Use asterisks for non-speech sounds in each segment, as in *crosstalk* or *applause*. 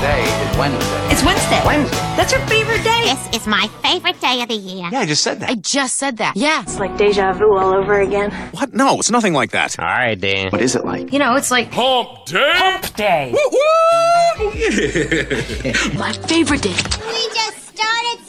Today is Wednesday. It's Wednesday. Wednesday. That's her favorite day. This is my favorite day of the year. Yeah, I just said that. I just said that. Yeah. It's like deja vu all over again. What? No, it's nothing like that. All right, Dan. What is it like? You know, it's like Hump day. Hump Day. *laughs* My favorite day.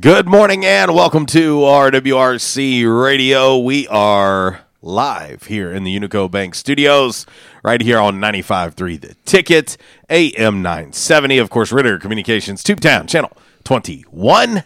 Good morning and welcome to RWRC Radio. We are live here in the Unico Bank studios, right here on 95.3 The Ticket, AM 970. Of course, Ritter Communications, Tubetown, Channel 21,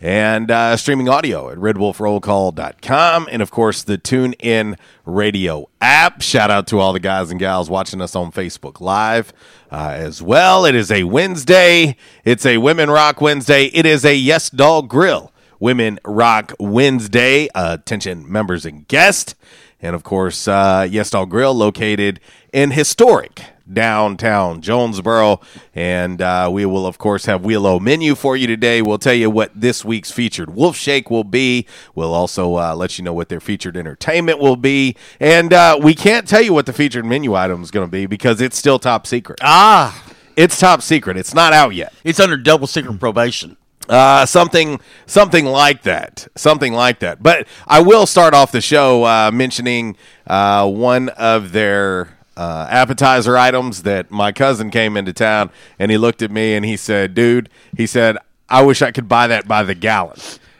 and uh, streaming audio at redwolfrollcall.com. And of course, the Tune In Radio app. Shout out to all the guys and gals watching us on Facebook Live uh, as well. It is a Wednesday. It's a Women Rock Wednesday. It is a Yes Dog Grill Women Rock Wednesday. Uh, attention members and guests. And of course, uh, Yes Dog Grill located in historic downtown Jonesboro. And uh, we will, of course, have Wheel O menu for you today. We'll tell you what this week's featured Wolf Shake will be. We'll also uh, let you know what their featured entertainment will be. And uh, we can't tell you what the featured menu item is going to be because it's still top secret. Ah, It's top secret. It's not out yet. it's under double secret probation. Uh, something, something like that, something like that. But I will start off the show uh, mentioning uh, one of their uh, appetizer items that my cousin came into town and he looked at me and he said, "Dude," he said, "I wish I could buy that by the gallon."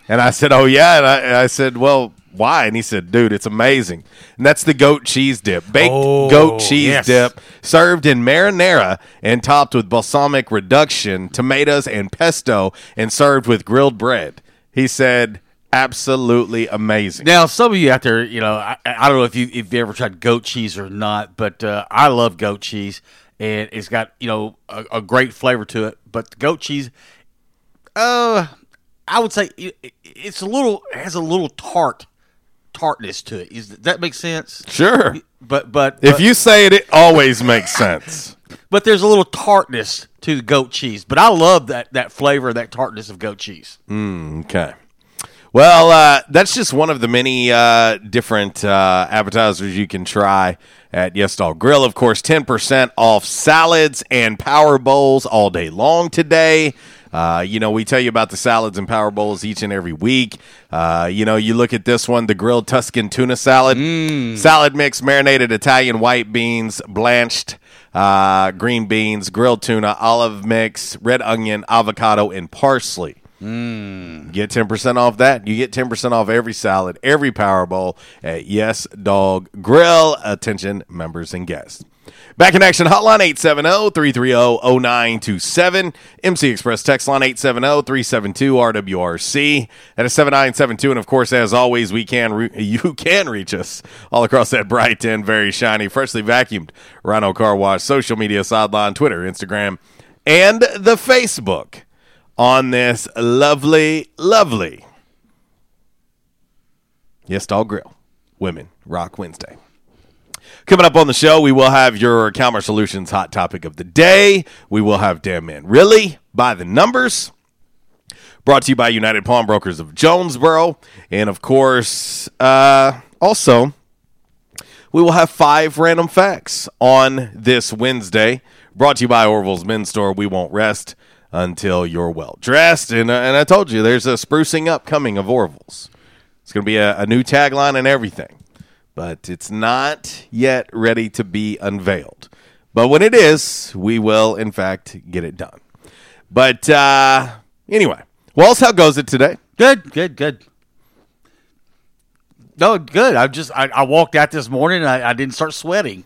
And I said, "Oh yeah," and I, I said, "Well." Why? And he said, "Dude, it's amazing." And that's the goat cheese dip, baked Oh, goat cheese yes. dip, served in marinara and topped with balsamic reduction, tomatoes, and pesto, and served with grilled bread. He said, absolutely amazing. Now, some of you out there, you know, I, I don't know if you if you ever tried goat cheese or not, but uh, I love goat cheese, and it's got you know a, a great flavor to it. But the goat cheese, uh, I would say it, it- it's a little has a little tart tartness to it. Is does that make sense? Sure. But but If but- you say it, it always makes sense. but there's a little tartness to the goat cheese. But I love that that flavor, that tartness of goat cheese. Mm, okay. Well, uh, that's just one of the many uh, different uh, appetizers you can try at Yes Dog Grill. Of course, 10% off salads and power bowls all day long today. Uh, you know, we tell you about the salads and power bowls each and every week. Uh, you know, you look at this one, the grilled Tuscan tuna salad, salad mix, marinated Italian white beans, blanched uh, green beans, grilled tuna, olive mix, red onion, avocado, and parsley. Get 10% off that. You get 10% off every salad, every Power Bowl at Yes Dog Grill. Attention, members and guests. Back in action hotline 870-330-0927. MC Express text line 870-372-RWRC. That is 7972 and of course as always we can re- *laughs* you can reach us all across that bright and very shiny freshly vacuumed Rhino Car Wash social media sideline Twitter, Instagram, and the Facebook on this lovely lovely Yes Dog Grill Women Rock Wednesday. Coming up on the show, we will have your Calmer Solutions hot topic of the day. We will have Damn Man Really by the numbers. Brought to you by United Pawnbrokers of Jonesboro. And of course, uh, also, we will have five random facts on this Wednesday. Brought to you by Orville's Men's Store. We won't rest until you're well dressed. And, uh, and I told you, there's a sprucing up coming of Orville's. It's going to be a, a new tagline and everything but it's not yet ready to be unveiled. But when it is, we will, in fact, get it done. But uh, anyway, Walls, how goes it today? Good, good, good. No, good. I just I, I walked out this morning. And I, I didn't start sweating.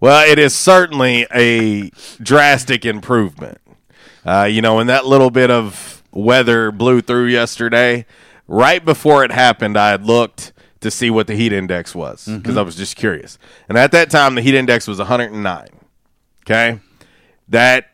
Well, it is certainly a drastic improvement. Uh, you know, when that little bit of weather blew through yesterday, right before it happened, I had looked to see what the heat index was because I was just curious. And at that time, the heat index was 109. Okay. That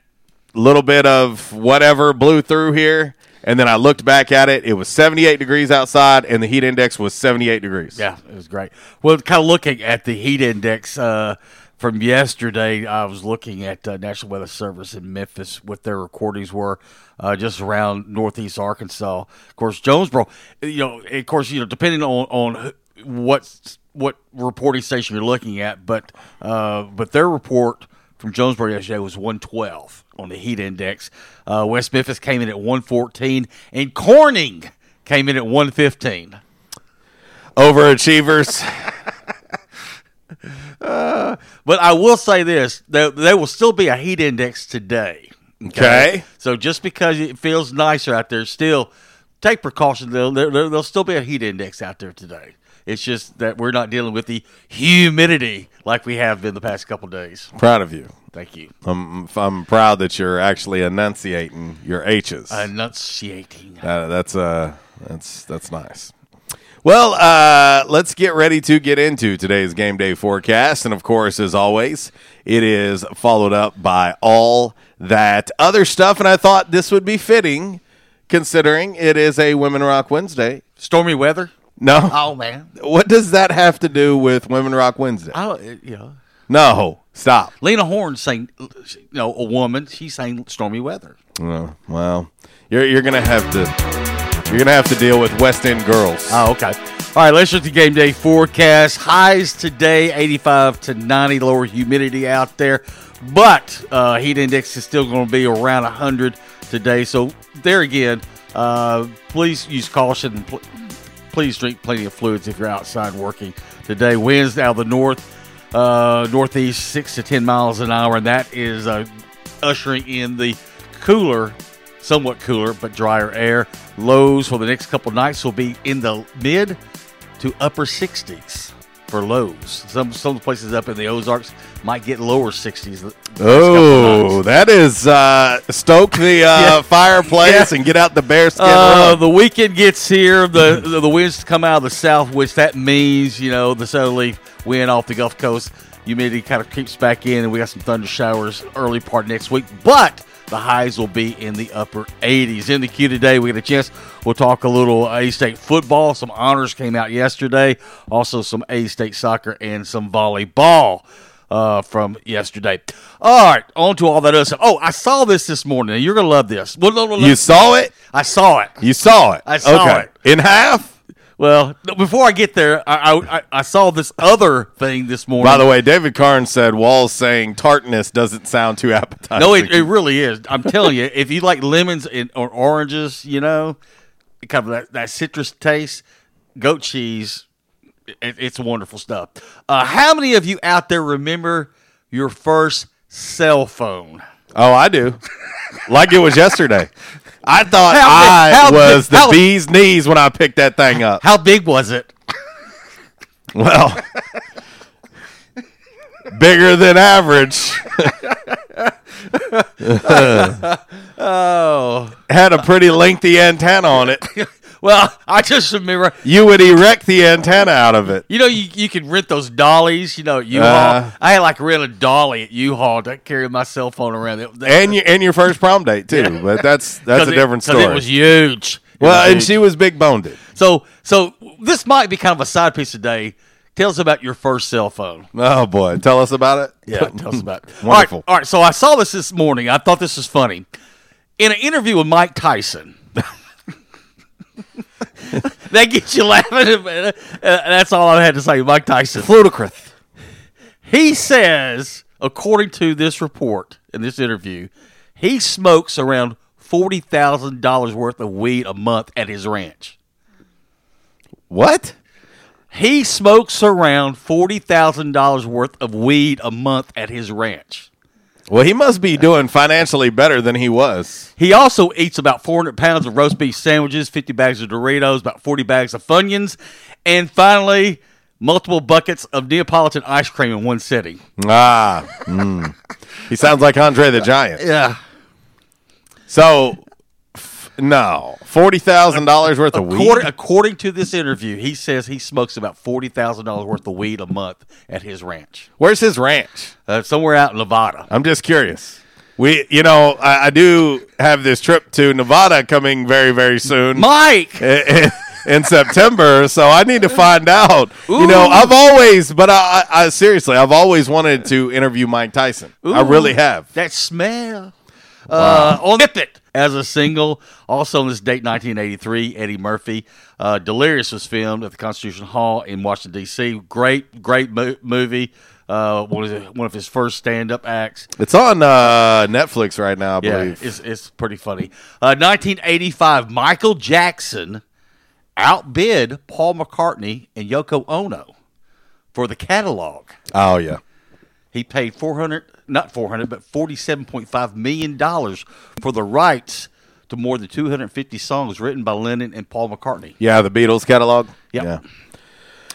little bit of whatever blew through here. And then I looked back at it. It was 78 degrees outside, and the heat index was 78 degrees. Yeah, it was great. Well, kind of looking at the heat index uh, from yesterday, I was looking at uh, National Weather Service in Memphis, what their recordings were uh, just around northeast Arkansas. Of course, Jonesboro. You know, of course, you know, depending on on what what reporting station you're looking at, but uh, but their report from Jonesboro yesterday was 112 on the heat index. Uh, West Memphis came in at 114, and Corning came in at 115. Overachievers. *laughs* Uh, but I will say this: there, there will still be a heat index today. Okay. So just because it feels nicer out there, still take precautions. There'll, there, there'll still be a heat index out there today. It's just that we're not dealing with the humidity like we have been the past couple days. Proud of you. Thank you. I'm, I'm proud that you're actually enunciating your H's. Enunciating. Uh, that's uh, that's that's nice. Well, uh, let's get ready to get into today's game day forecast, and of course, as always, it is followed up by all that other stuff. And I thought this would be fitting, considering it is a Women Rock Wednesday. Stormy weather. No. Oh man. What does that have to do with Women Rock Wednesday? I don't, you know. No, stop. Lena Horne saying, you know, a woman. She's saying stormy weather. Oh, well, you're you're gonna have to you're gonna have to deal with West End girls. Oh, okay. All right, let's look at the game day forecast. Highs today, 85 to 90. Lower humidity out there, but uh, heat index is still going to be around 100 today. So there again, uh, please use caution. Pl- please drink plenty of fluids if you're outside working today. Winds out of the north, uh, northeast, six to 10 miles an hour, and that is uh, ushering in the cooler somewhat cooler but drier air. Lows for the next couple nights will be in the mid to upper 60s for lows. Some some places up in the Ozarks might get lower 60s. the next couple Oh, that is uh, stoke the uh, *laughs* Yeah. fireplace Yeah. and get out the bearskin. Uh, the weekend gets here. The, *laughs* the the winds come out of the south, which that means you know the southerly wind off the Gulf Coast. Humidity kind of creeps back in, and we got some thunder showers early part next week. But the highs will be in the upper 80s. In the queue today, we get a chance. We'll talk a little A State football. Some honors came out yesterday. Also, some A State soccer and some volleyball uh, from yesterday. All right, on to all that other stuff. Oh, I saw this this morning. You're gonna love this. Well, no, no, no. you saw it. I saw it. You saw it. I saw okay. it. in half. Well, before I get there, I, I I saw this other thing this morning. By the way, David Carnes said Walls saying tartness doesn't sound too appetizing. no, it, it really is. I'm telling you, if you like lemons and, or oranges, you know, kind of that, that citrus taste, goat cheese, it, it's wonderful stuff. Uh, how many of you out there remember your first cell phone? oh, I do. like it was yesterday. *laughs* I thought How big- I big- was the how- bee's knees when I picked that thing up. How big was it? Well, bigger than average. *laughs* oh, had a pretty lengthy antenna on it. *laughs* well, I just remember You would erect the antenna out of it. You know, you, you can rent those dollies. You know, U-Haul. Uh. I had like rent a dolly at U-Haul to carry my cell phone around. It, And your and your first prom date too, but that's *laughs* that's a it- different 'cause story. It was huge. It well, was and huge. she was big boned. So, so this might be kind of a side piece today. Tell us about your first cell phone. Oh boy, tell us about it. Yeah, *laughs* tell us about it. Wonderful. All right, all right, so I saw this this morning. I thought this was funny. In an interview with Mike Tyson, *laughs* that gets you laughing. Uh, That's all I had to say. Mike Tyson. Ludicrous. He says, according to this report in this interview, he smokes around forty thousand dollars worth of weed a month at his ranch. What? He smokes around forty thousand dollars worth of weed a month at his ranch. Well, he must be doing financially better than he was. He also eats about 400 pounds of roast beef sandwiches, 50 bags of Doritos, about 40 bags of Funyuns, and finally, multiple buckets of Neapolitan ice cream in one sitting. Ah, mm. he sounds like Andre the Giant. Yeah. So, no, forty thousand dollars worth of weed. According, to this interview, he says he smokes about $40,000 worth of weed a month at his ranch, Where's his ranch? uh, somewhere out in Nevada. I'm just curious. We, you know, I, I do have this trip to Nevada coming very, very soon. Mike! in, September, so I need to find out. You know, I've always, but I, I, I seriously, I've always wanted to interview Mike Tyson. I really have. That smell. Uh, on it as a single. Also on this date, 1983, Eddie Murphy. Uh, Delirious was filmed at the Constitution Hall in Washington, D.C. Great, great mo- movie. Uh, one, of his, one of his first stand up acts. It's on uh, Netflix right now, I Yeah, it's, it's pretty funny. Uh, 1985, Michael Jackson outbid Paul McCartney and Yoko Ono for the catalog. oh yeah. He paid four hundred, not four hundred, but forty-seven point five million dollars for the rights to more than two hundred fifty songs written by Lennon and Paul McCartney. Yeah, the Beatles catalog. Yep. Yeah.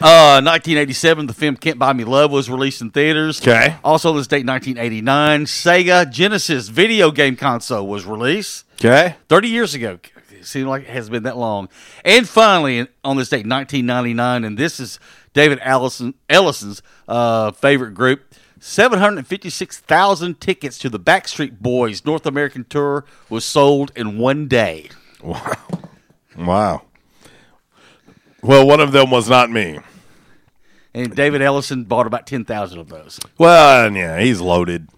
Uh, 1987, the film "Can't Buy Me Love" was released in theaters. Okay. Also, on this date, 1989, Sega Genesis video game console was released. Okay. 30 years ago. It seems like it has been that long. And finally, on this date, 1999, and this is David Allison, Ellison's uh, favorite group, 756,000 tickets to the Backstreet Boys North American tour was sold in one day. Wow. Wow. Well, one of them was not me. And David Ellison bought about 10,000 of those. Well, yeah, he's loaded.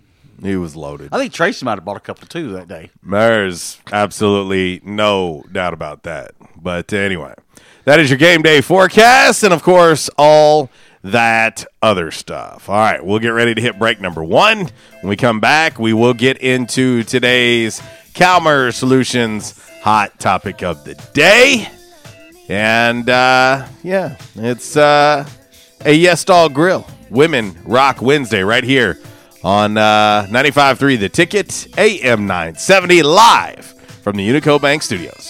He was loaded. I think Tracy might have bought a couple too that day. There's absolutely no doubt about that. But anyway, that is your game day forecast, and of course, all that other stuff. All right, we'll get ready to hit break number one. When we come back, we will get into today's Calmer Solutions hot topic of the day. And uh, yeah, it's uh, a Yes Dog Grill Women Rock Wednesday right here on uh, 95.3 The Ticket, AM 970, live from the Unico Bank Studios.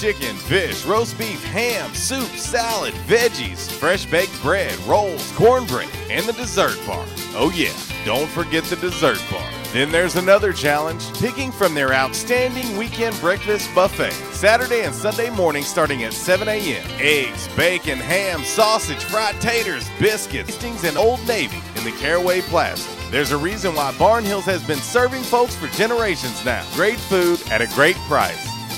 chicken, fish, roast beef, ham, soup, salad, veggies, fresh baked bread, rolls, cornbread, and the dessert bar. Oh, yeah, don't forget the dessert bar. Then there's another challenge picking from their outstanding weekend breakfast buffet. Saturday and Sunday morning starting at 7 a.m. Eggs, bacon, ham, sausage, fried taters, biscuits, Hastings, and Old Navy in the Caraway Plaza. There's a reason why Barnhills has been serving folks for generations now. Great food at a great price.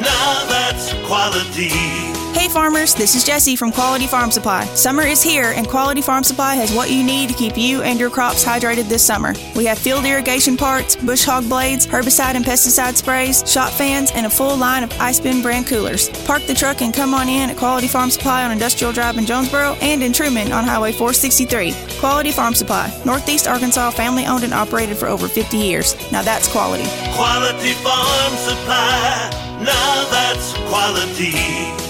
Now that's quality. Hey farmers, this is Jesse from Quality Farm Supply. Summer is here and Quality Farm Supply has what you need to keep you and your crops hydrated this summer. We have field irrigation parts, bush hog blades, herbicide and pesticide sprays, shop fans, and a full line of Ice Bin brand coolers. Park the truck and come on in at Quality Farm Supply on Industrial Drive in Jonesboro and in Truman on Highway 463. Quality Farm Supply, Northeast Arkansas, family owned and operated for over 50 years. Now that's quality. Quality Farm Supply. Now that's quality.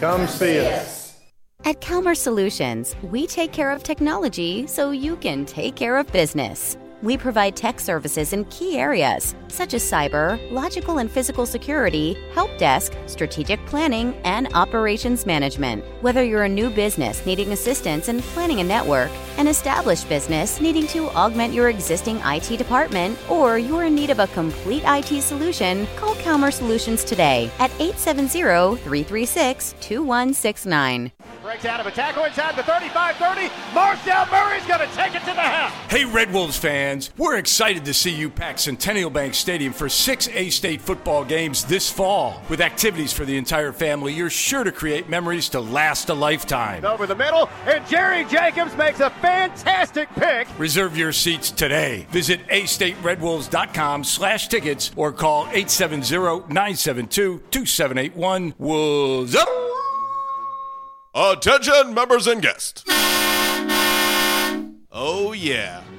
Come see us. At Calmer Solutions, we take care of technology so you can take care of business. We provide tech services in key areas such as cyber, logical and physical security, help desk, strategic planning, and operations management. Whether you're a new business needing assistance in planning a network, an established business needing to augment your existing IT department, or you're in need of a complete IT solution, call Calmer Solutions today at 870 336 2169. Breaks out of a tackle inside the 35-30. Marcel Murray's going to take it to the house. Hey, Red Wolves fans, we're excited to see you pack Centennial Bank Stadium for six A-State football games this fall. With activities for the entire family, you're sure to create memories to last a lifetime. Over the middle, and Jerry Jacobs makes a fantastic pick. Reserve your seats today. Visit astateredwolves.com slash tickets or call 870-972-2781. Wolves up! Attention, members and guests. Oh, yeah.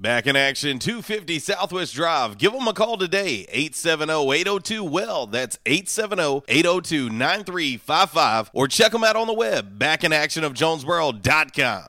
Back in action, 250 Southwest Drive. Give them a call today, 870-802-WELL. That's 870-802-9355. Or check them out on the web, backinactionofjonesboro.com.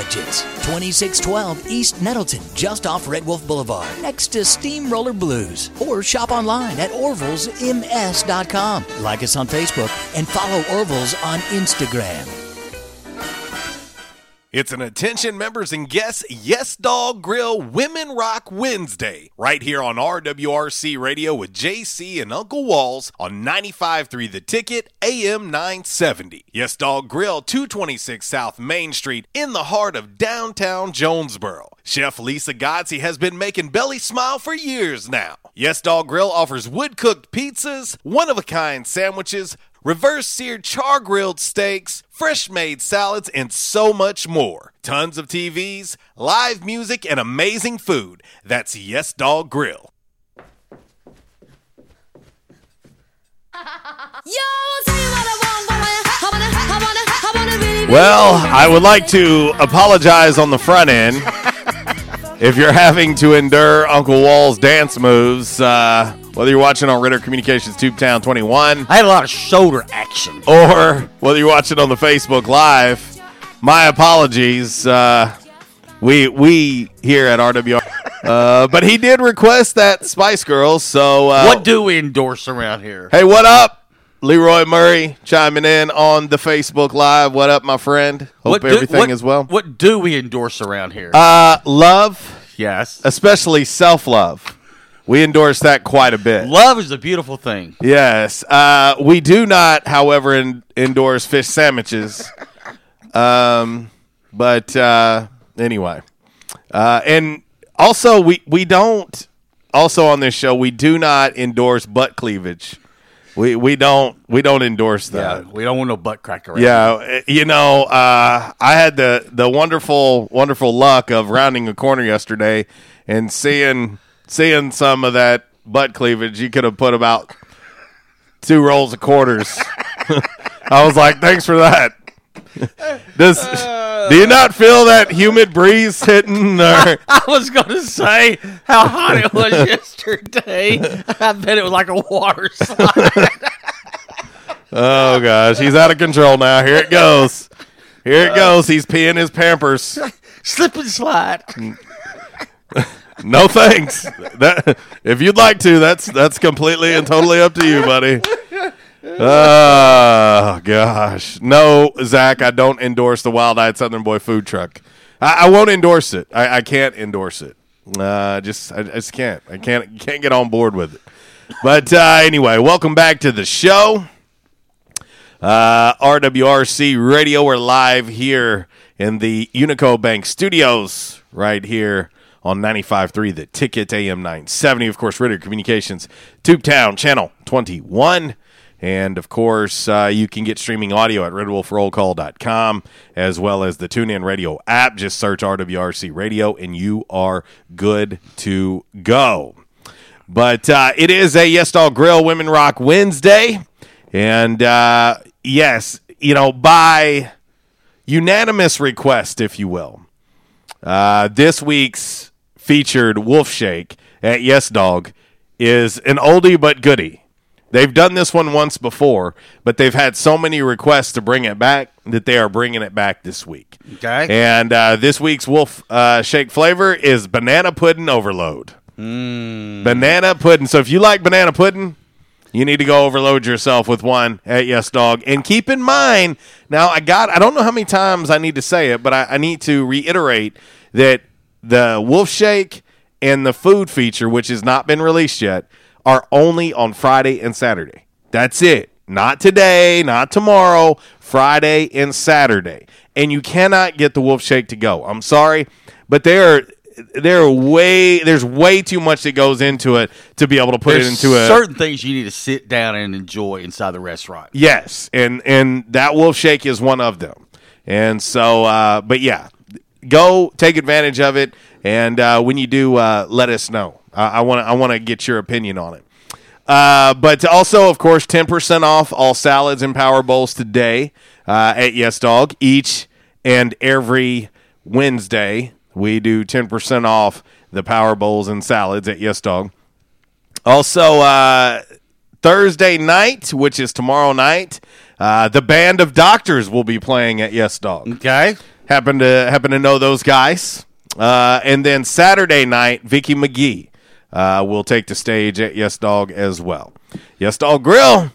budgets. 2612 East Nettleton, just off Red Wolf Boulevard, next to Steamroller Blues. Or shop online at orvillesms.com. Like us on Facebook and follow Orville's on Instagram. It's an attention members and guests Yes Dog Grill Women Rock Wednesday right here on RWRC Radio with JC and Uncle Walls on 95.3 The Ticket AM 970. Yes Dog Grill 226 South Main Street in the heart of downtown Jonesboro. Chef Lisa Godsey has been making Belly smile for years now. Yes Dog Grill offers wood cooked pizzas, one of a kind sandwiches, reverse seared char grilled steaks, fresh made salads, and so much more. Tons of TVs, live music, and amazing food. That's Yes Dog Grill. *laughs* Well, I would like to apologize on the front end *laughs* if you're having to endure Uncle Wall's dance moves. Uh, whether you're watching on Ritter Communications Tubetown 21, I had a lot of shoulder action. or whether you're watching on the Facebook Live, my apologies. Uh, we we here at RWR, uh, but he did request that Spice Girls. So uh, what do we endorse around here? Hey, what up? Leroy Murray chiming in on the Facebook Live. What up, my friend? Hope do- everything what- is well. What do we endorse around here? Uh, love, yes. especially self love. We endorse that quite a bit. Love is a beautiful thing. Yes. Uh, we do not, however, en- endorse fish sandwiches. Um, but uh, anyway, uh, and also we we don't also on this show we do not endorse butt cleavage. We we don't we don't endorse that. Yeah, we don't want no butt crack around. Yeah, uh, you know, uh, I had the the wonderful wonderful luck of rounding a corner yesterday and seeing seeing some of that butt cleavage. You could have put about two rolls of quarters. *laughs* I was like, thanks for that. Does do you not feel that humid breeze hitting? *laughs* Or I was going to say how hot it was *laughs* yesterday. I bet it was like a water slide. oh gosh, he's out of control now. Here it goes. Here it uh, goes. He's peeing his Pampers. Slip and slide. No thanks. That if you'd like to, that's that's completely and totally up to you, buddy. Oh gosh, no, Zach. I don't endorse the Wild Eyed Southern Boy food truck. I, I won't endorse it. I, I can't endorse it. Uh, just I, just can't. I can't can't get on board with it. But uh, anyway, welcome back to the show. Uh, RWRC Radio. We're live here in the Unico Bank Studios, right here on 95.3 The Ticket AM 970. Of course, Ritter Communications, Tubetown Channel 21. And of course, uh, you can get streaming audio at redwolfrollcall.com as well as the TuneIn Radio app. Just search RWRC Radio and you are good to go. But uh, it is a Yes Dog Grill Women Rock Wednesday. And uh, yes, you know, by unanimous request, if you will, uh, this week's featured Wolf Shake at Yes Dog is an oldie but goodie. They've done this one once before, but they've had so many requests to bring it back that they are bringing it back this week. Okay. And uh, this week's Wolf uh, Shake flavor is banana pudding overload. Mm. Banana pudding. So if you like banana pudding, you need to go overload yourself with one at Yes Dog. And keep in mind, now I got I don't know how many times I need to say it, but I, I need to reiterate that the Wolf Shake and the food feature, which has not been released yet, are only on Friday and Saturday. That's it. Not today, not tomorrow, Friday and Saturday. And you cannot get the Wolf Shake to go. I'm sorry, but they're there are way there's way too much that goes into it to be able to put There's it into a certain things you need to sit down and enjoy inside the restaurant. Yes, and and that wolf shake is one of them. And so, uh, but yeah, go take advantage of it. And uh, when you do, uh, let us know. I want to I want to get your opinion on it. Uh, but also, of course, ten percent off all salads and power bowls today uh, at Yes Dog. Each and every Wednesday, we do ten percent off the power bowls and salads at Yes Dog. Also, uh, Thursday night, which is tomorrow night, uh, the band of doctors will be playing at Yes Dog. Okay, happen to happen to know those guys. Uh, and then Saturday night, Vicky McGee uh, will take the stage at Yes Dog as well. Yes Dog Grill,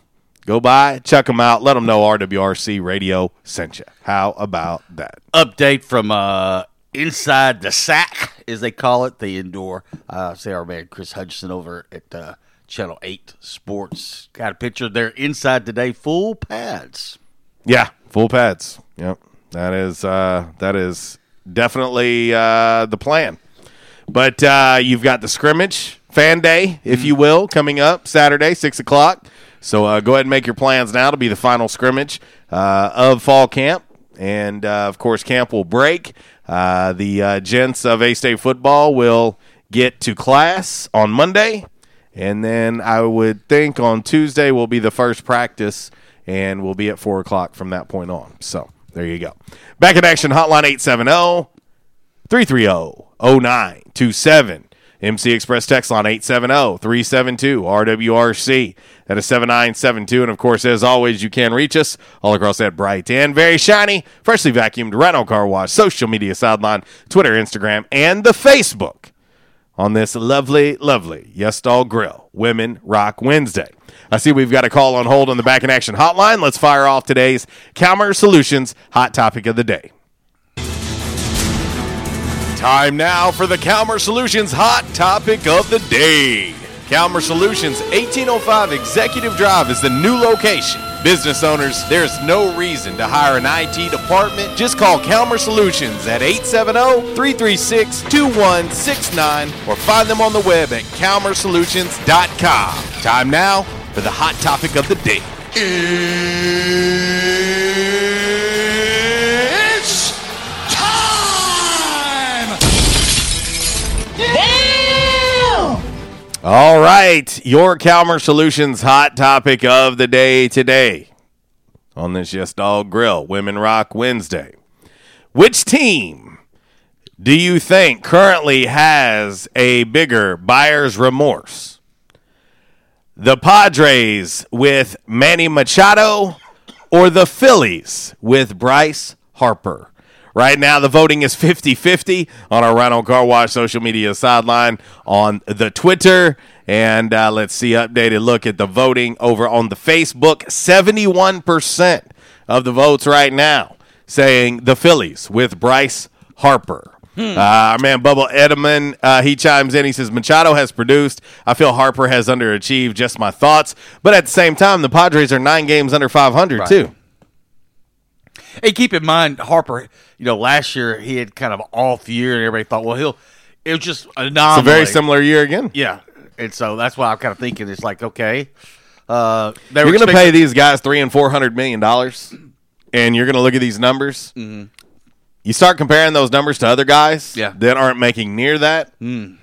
Go by, check them out. Let them know RWRC Radio sent you. How about that? Update from uh, inside the sack, as they call it, the indoor. Uh, say our man Chris Hutchinson over at uh, Channel 8 Sports. Got a picture there inside today, full pads. Yeah, full pads. Yep, that is uh, that is definitely uh, the plan. But uh, you've got the scrimmage fan day, if you will, coming up Saturday, six o'clock. So uh, go ahead and make your plans now to be the final scrimmage uh, of fall camp, and uh, of course, camp will break. Uh, the uh, gents of A State football will get to class on Monday, and then I would think on Tuesday will be the first practice, and we'll be at four o'clock from that point on. So there you go. Back in action, hotline 870 330 0927. MC Express text line 870 372 RWRC. That is 7972. And of course, as always, you can reach us all across that bright and very shiny, freshly vacuumed Rhino Car Wash social media sideline, Twitter, Instagram, and the Facebook on this lovely, lovely Yes Grill Women Rock Wednesday. I see we've got a call on hold on the Back in Action hotline. Let's fire off today's Calmer Solutions hot topic of the day. Time now for the Calmer Solutions hot topic of the day. Calmer Solutions 1805 Executive Drive is the new location. Business owners, there's no reason to hire an IT department. Just call Calmer Solutions at 870-336-2169 or find them on the web at calmersolutions.com. Time now for the hot topic of the day. It's time! All right, your Calmer Solutions hot topic of the day today on this Yes Dog Grill Women Rock Wednesday. Which team do you think currently has a bigger buyer's remorse? The Padres with Manny Machado or the Phillies with Bryce Harper? Right now, the voting is 50 50 on our Rhino Car Wash social media sideline on the Twitter. And uh, let's see, updated look at the voting over on the Facebook. 71% of the votes right now saying the Phillies with Bryce Harper. Uh, our man Bubble Edelman, uh, he chimes in. He says Machado has produced. I feel Harper has underachieved. Just my thoughts, but at the same time, the Padres are nine games under 500 Right. too. Hey, keep in mind, Harper, you know, last year he had kind of off year, and everybody thought, well, he'll, it was just an It's a anomaly. very similar year again. Yeah. And so that's why I'm kind of thinking it's like, okay. Uh, You're going to pay these guys three and four hundred million dollars, and you're going to look at these numbers. Mhm. You start comparing those numbers to other guys Yeah. that aren't making near that. Mm.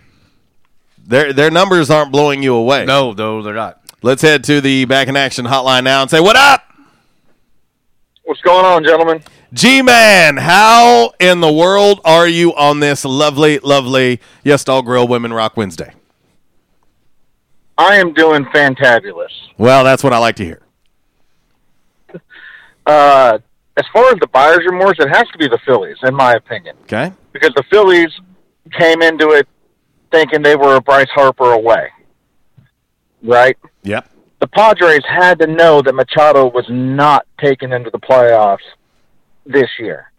Their their numbers aren't blowing you away. No, no, they're not. Let's head to the back in action hotline now and say what up. What's going on, gentlemen? G Man, how in the world are you on this lovely, lovely Yes Dog Grill Women Rock Wednesday? I am doing fantabulous. Well, that's what I like to hear. Uh, as far as the buyer's remorse, it has to be the Phillies, in my opinion, Okay. because the Phillies came into it thinking they were a Bryce Harper away, right? Yep. The Padres had to know that Machado was not taken into the playoffs this year.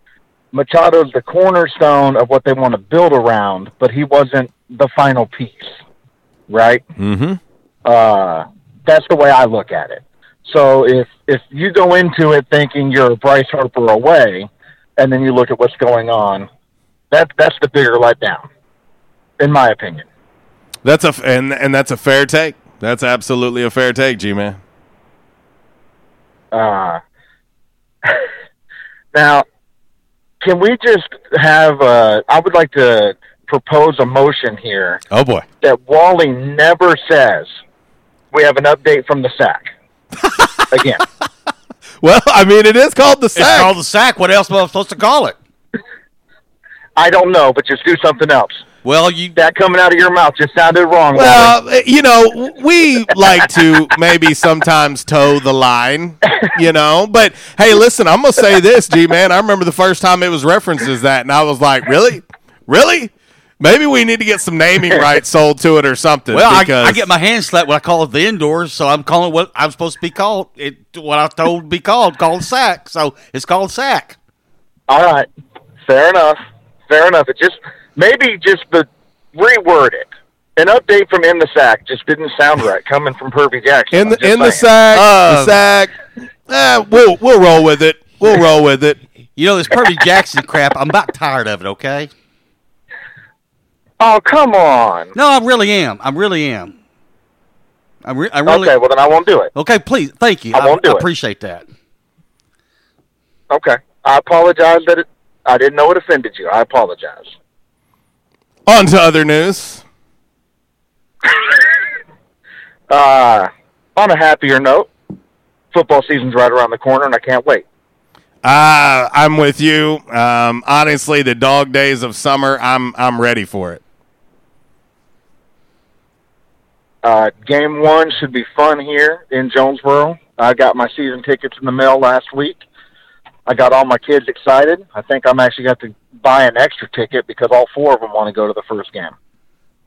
Machado's the cornerstone of what they want to build around, but he wasn't the final piece, right? Mm-hmm. Uh, that's the way I look at it. So if if you go into it thinking you're Bryce Harper away, and then you look at what's going on, that that's the bigger letdown, in my opinion. That's a and and that's a fair take. That's absolutely a fair take, G Man. Uh, *laughs* now, can we just have? Uh, I would like to propose a motion here Oh boy. that Wally never says we have an update from the sack again. *laughs* Well, I mean, it is called the sack. It's called the sack. What else am I supposed to call it? I don't know, but just do something else. Well, you that coming out of your mouth just sounded wrong. Well, eh, you know, we like to maybe sometimes toe the line, you know. But hey, listen, I'm gonna say this, G man. I remember the first time it was referenced as that, and I was like, really, really. Maybe we need to get some naming rights sold to it or something. Well, I, because I get my hand slapped when I call it the indoors, so I'm calling what I'm supposed to be called. It what I told to be called, called sack. So it's called sack. All right, fair enough. Fair enough. It just maybe just the reword it. An update from in the sack just didn't sound right coming from Pervy Jackson. in the I'm in the saying. sack, the Um, sack. Eh, we'll we'll roll with it. We'll roll with it. You know this Pervy Jackson crap. I'm about tired of it. Okay. Oh come on. No, I really am. I really am. I, re- I really. Okay, well then I won't do it. Okay, please. Thank you. I won't do it. appreciate that. Okay, I apologize that it. I didn't know it offended you. I apologize. On to other news. *laughs* Uh, on a happier note, football season's right around the corner, and I can't wait. Uh, I'm with you. Um, honestly, the dog days of summer, I'm I'm ready for it. Uh, game one should be fun here in Jonesboro. I got my season tickets in the mail last week. I got all my kids excited. I think I'm actually got to buy an extra ticket because all four of them want to go to the first game,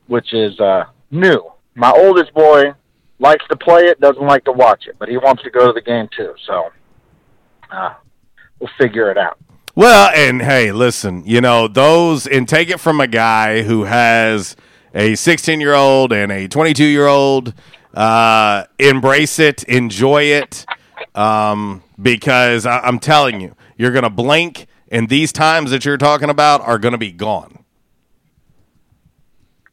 which is uh, new. My oldest boy likes to play it, doesn't like to watch it, but he wants to go to the game too. So uh, we'll figure it out. Well, and hey, listen, you know, those, and take it from a guy who has a 16 year old and a 22 year old. Uh, embrace it, enjoy it, um, because I, I'm telling you, you're going to blink, and these times that you're talking about are going to be gone.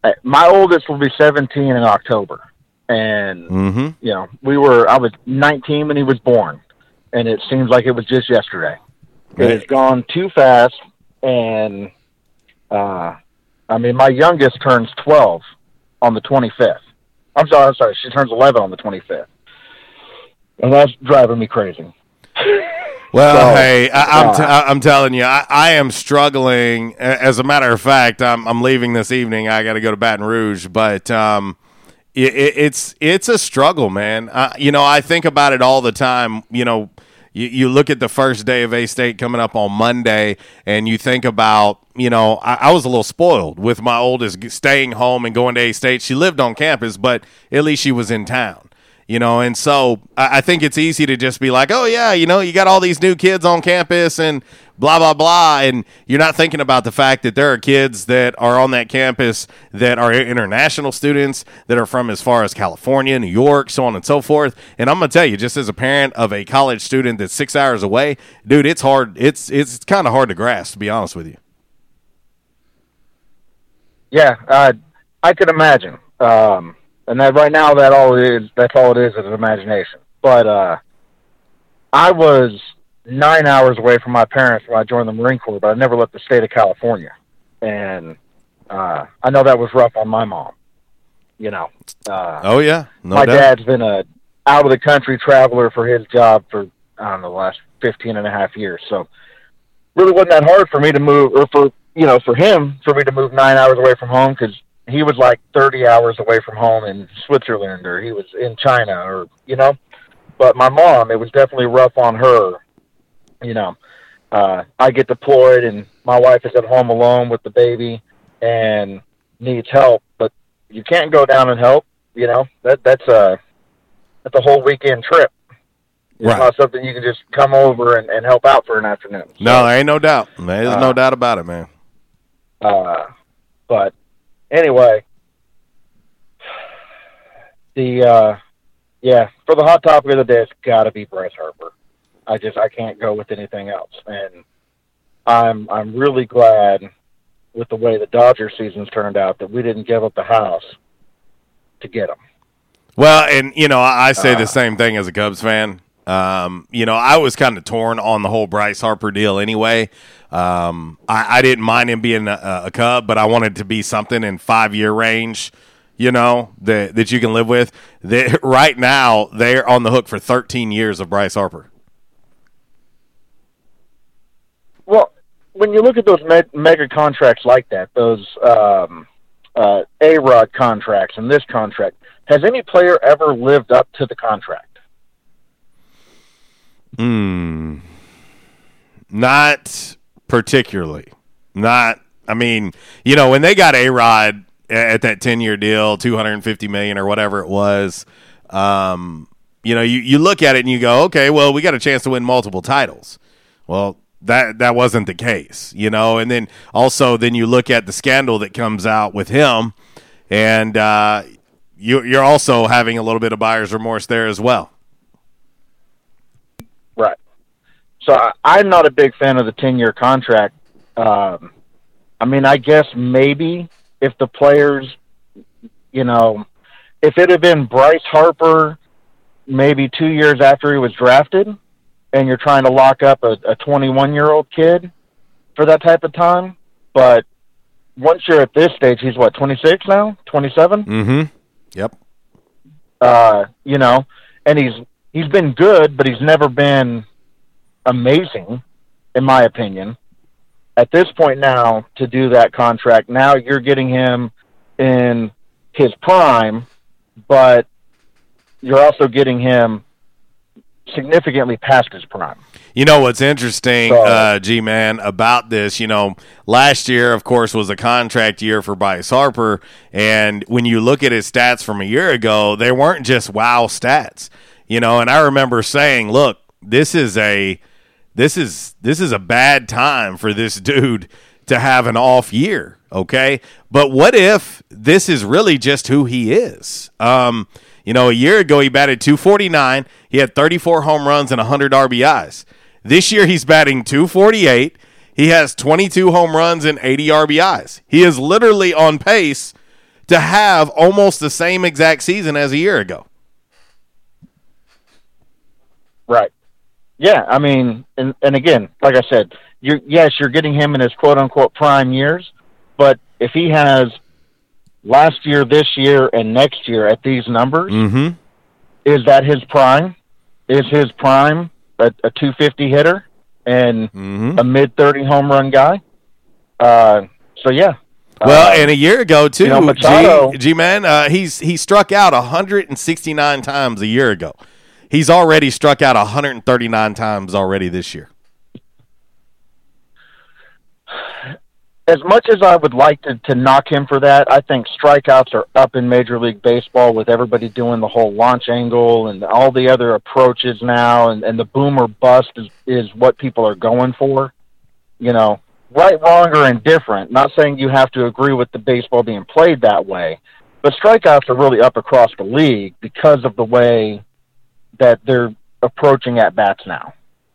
Uh, My oldest will be 17 in October, and Mm-hmm. you know, we were I was 19 when he was born, and it seems like it was just yesterday. It has gone too fast, and uh, I mean, my youngest turns 12 on the 25th. I'm sorry, I'm sorry, she turns 11 on the 25th, and that's driving me crazy. Well, So, hey, I, I'm, t- uh, I'm telling you, I, I am struggling. As a matter of fact, I'm, I'm leaving this evening. I got to go to Baton Rouge, but um, it, it, it's it's a struggle, man. Uh, you know, I think about it all the time. You know, you, you look at the first day of A State coming up on Monday, and you think about, you know, I, I was a little spoiled with my oldest staying home and going to A State. She lived on campus, but at least she was in town you know and so I, I think it's easy to just be like oh yeah you know you got all these new kids on campus and blah blah blah and you're not thinking about the fact that there are kids that are on that campus that are international students that are from as far as california new york so on and so forth and i'm gonna tell you just as a parent of a college student that's six hours away dude it's hard it's it's kind of hard to grasp to be honest with you Yeah, uh, I could imagine. Um, and that right now, that all is, that's all it is, is imagination. But uh, I was nine hours away from my parents when I joined the Marine Corps, but I never left the state of California, and uh, I know that was rough on my mom. You know. Uh, oh yeah no my doubt. dad's been a out of the country traveler for his job for I don't know the last fifteen and a half years. So really wasn't that hard for me to move, or for you know for him for me to move nine hours away from home because he was like thirty hours away from home in Switzerland or he was in China or you know. But my mom, it was definitely rough on her. You know, uh, I get deployed and my wife is at home alone with the baby and needs help, but you can't go down and help. You know that that's a that's a whole weekend trip. It's Right. not something you can just come over and, and help out for an afternoon. no there ain't no doubt there's Uh, no doubt about it man Uh, but anyway, the uh, yeah for the hot topic of the day, it's got to be Bryce Harper. I just I can't go with anything else, and I'm I'm really glad with the way the Dodger season's turned out that we didn't give up the house to get him. Well, and you know, I say Uh, the same thing as a Cubs fan. Um, you know, I was kind of torn on the whole Bryce Harper deal anyway. Um, I, I didn't mind him being a, a Cub, but I wanted to be something in five year range. You know that that you can live with. That *laughs* right now they're on the hook for 13 years of Bryce Harper. Well, when you look at those me- mega contracts like that, those um, uh, A Rod contracts and this contract, has any player ever lived up to the contract? Hmm. Not particularly. Not I mean, you know, when they got A Rod at that ten year deal, two hundred and fifty million or whatever it was, um, you know, you, you look at it and you go, okay, well, we got a chance to win multiple titles. Well, that that wasn't the case, you know. And then also, then you look at the scandal that comes out with him, and uh, you, you're also having a little bit of buyer's remorse there as well. Right. So I, I'm not a big fan of the 10 year contract. Um, I mean, I guess maybe if the players, you know, if it had been Bryce Harper maybe two years after he was drafted and you're trying to lock up a, a 21 year old kid for that type of time. But once you're at this stage, he's what, 26 now? 27? Mm-hmm. Yep. uh, you know, and he's he's been good, but he's never been amazing, in my opinion. At this point now, to do that contract, now you're getting him in his prime, but you're also getting him significantly past his prime. You know what's interesting, uh, G man, about this? You know, last year, of course, was a contract year for Bryce Harper, and when you look at his stats from a year ago, they weren't just wow stats. You know, and I remember saying, "Look, this is a this is this is a bad time for this dude to have an off year." Okay, but what if this is really just who he is? Um, you know, a year ago he batted 249. He had 34 home runs and 100 RBIs. This year he's batting 248. He has 22 home runs and 80 RBIs. He is literally on pace to have almost the same exact season as a year ago. Right. Yeah, I mean, and and again, like I said, you're yes, you're getting him in his quote unquote prime years, but if he has last year, this year, and next year at these numbers, Mm-hmm. is that his prime? Is his prime a, a 250 hitter and a mid 30 home run guy? Uh, so yeah. Well, Uh, and a year ago too, you know, Machado- G, G man, uh, he's he struck out 169 times a year ago. He's already struck out 139 times already this year. As much as I would like to, to knock him for that, I think strikeouts are up in Major League Baseball with everybody doing the whole launch angle and all the other approaches now, and, and the boom or bust is, is what people are going for. You know, right, wrong, or indifferent. Not saying you have to agree with the baseball being played that way, but strikeouts are really up across the league because of the way that they're approaching at bats now,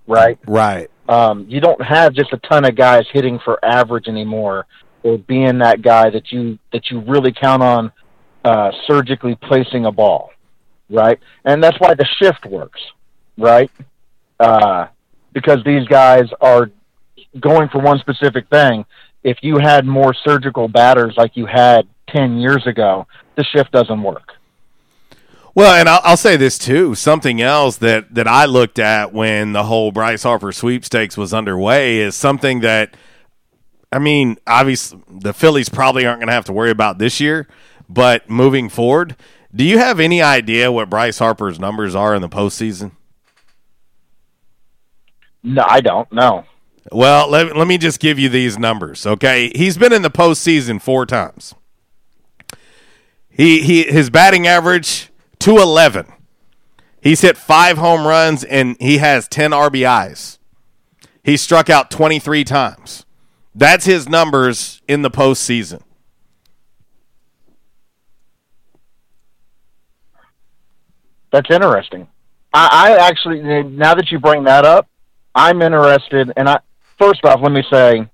right? Right. Um, you don't have just a ton of guys hitting for average anymore, or being that guy that you that you really count on uh, surgically placing a ball, right? And that's why the shift works, right? Uh, because these guys are going for one specific thing. If you had more surgical batters like you had ten years ago, the shift doesn't work. Well, and I'll, I'll say this too. Something else that that I looked at when the whole Bryce Harper sweepstakes was underway is something that, I mean, obviously the Phillies probably aren't going to have to worry about this year, but moving forward, do you have any idea what Bryce Harper's numbers are in the postseason? No, I don't. No. Well, let, let me just give you these numbers, okay? He's been in the postseason four times. He he his batting average two eleven. He's hit five home runs and he has ten RBIs. He struck out twenty three times. That's his numbers in the postseason. That's interesting. I, I actually, now that you bring that up, I'm interested. And I, first off, let me say,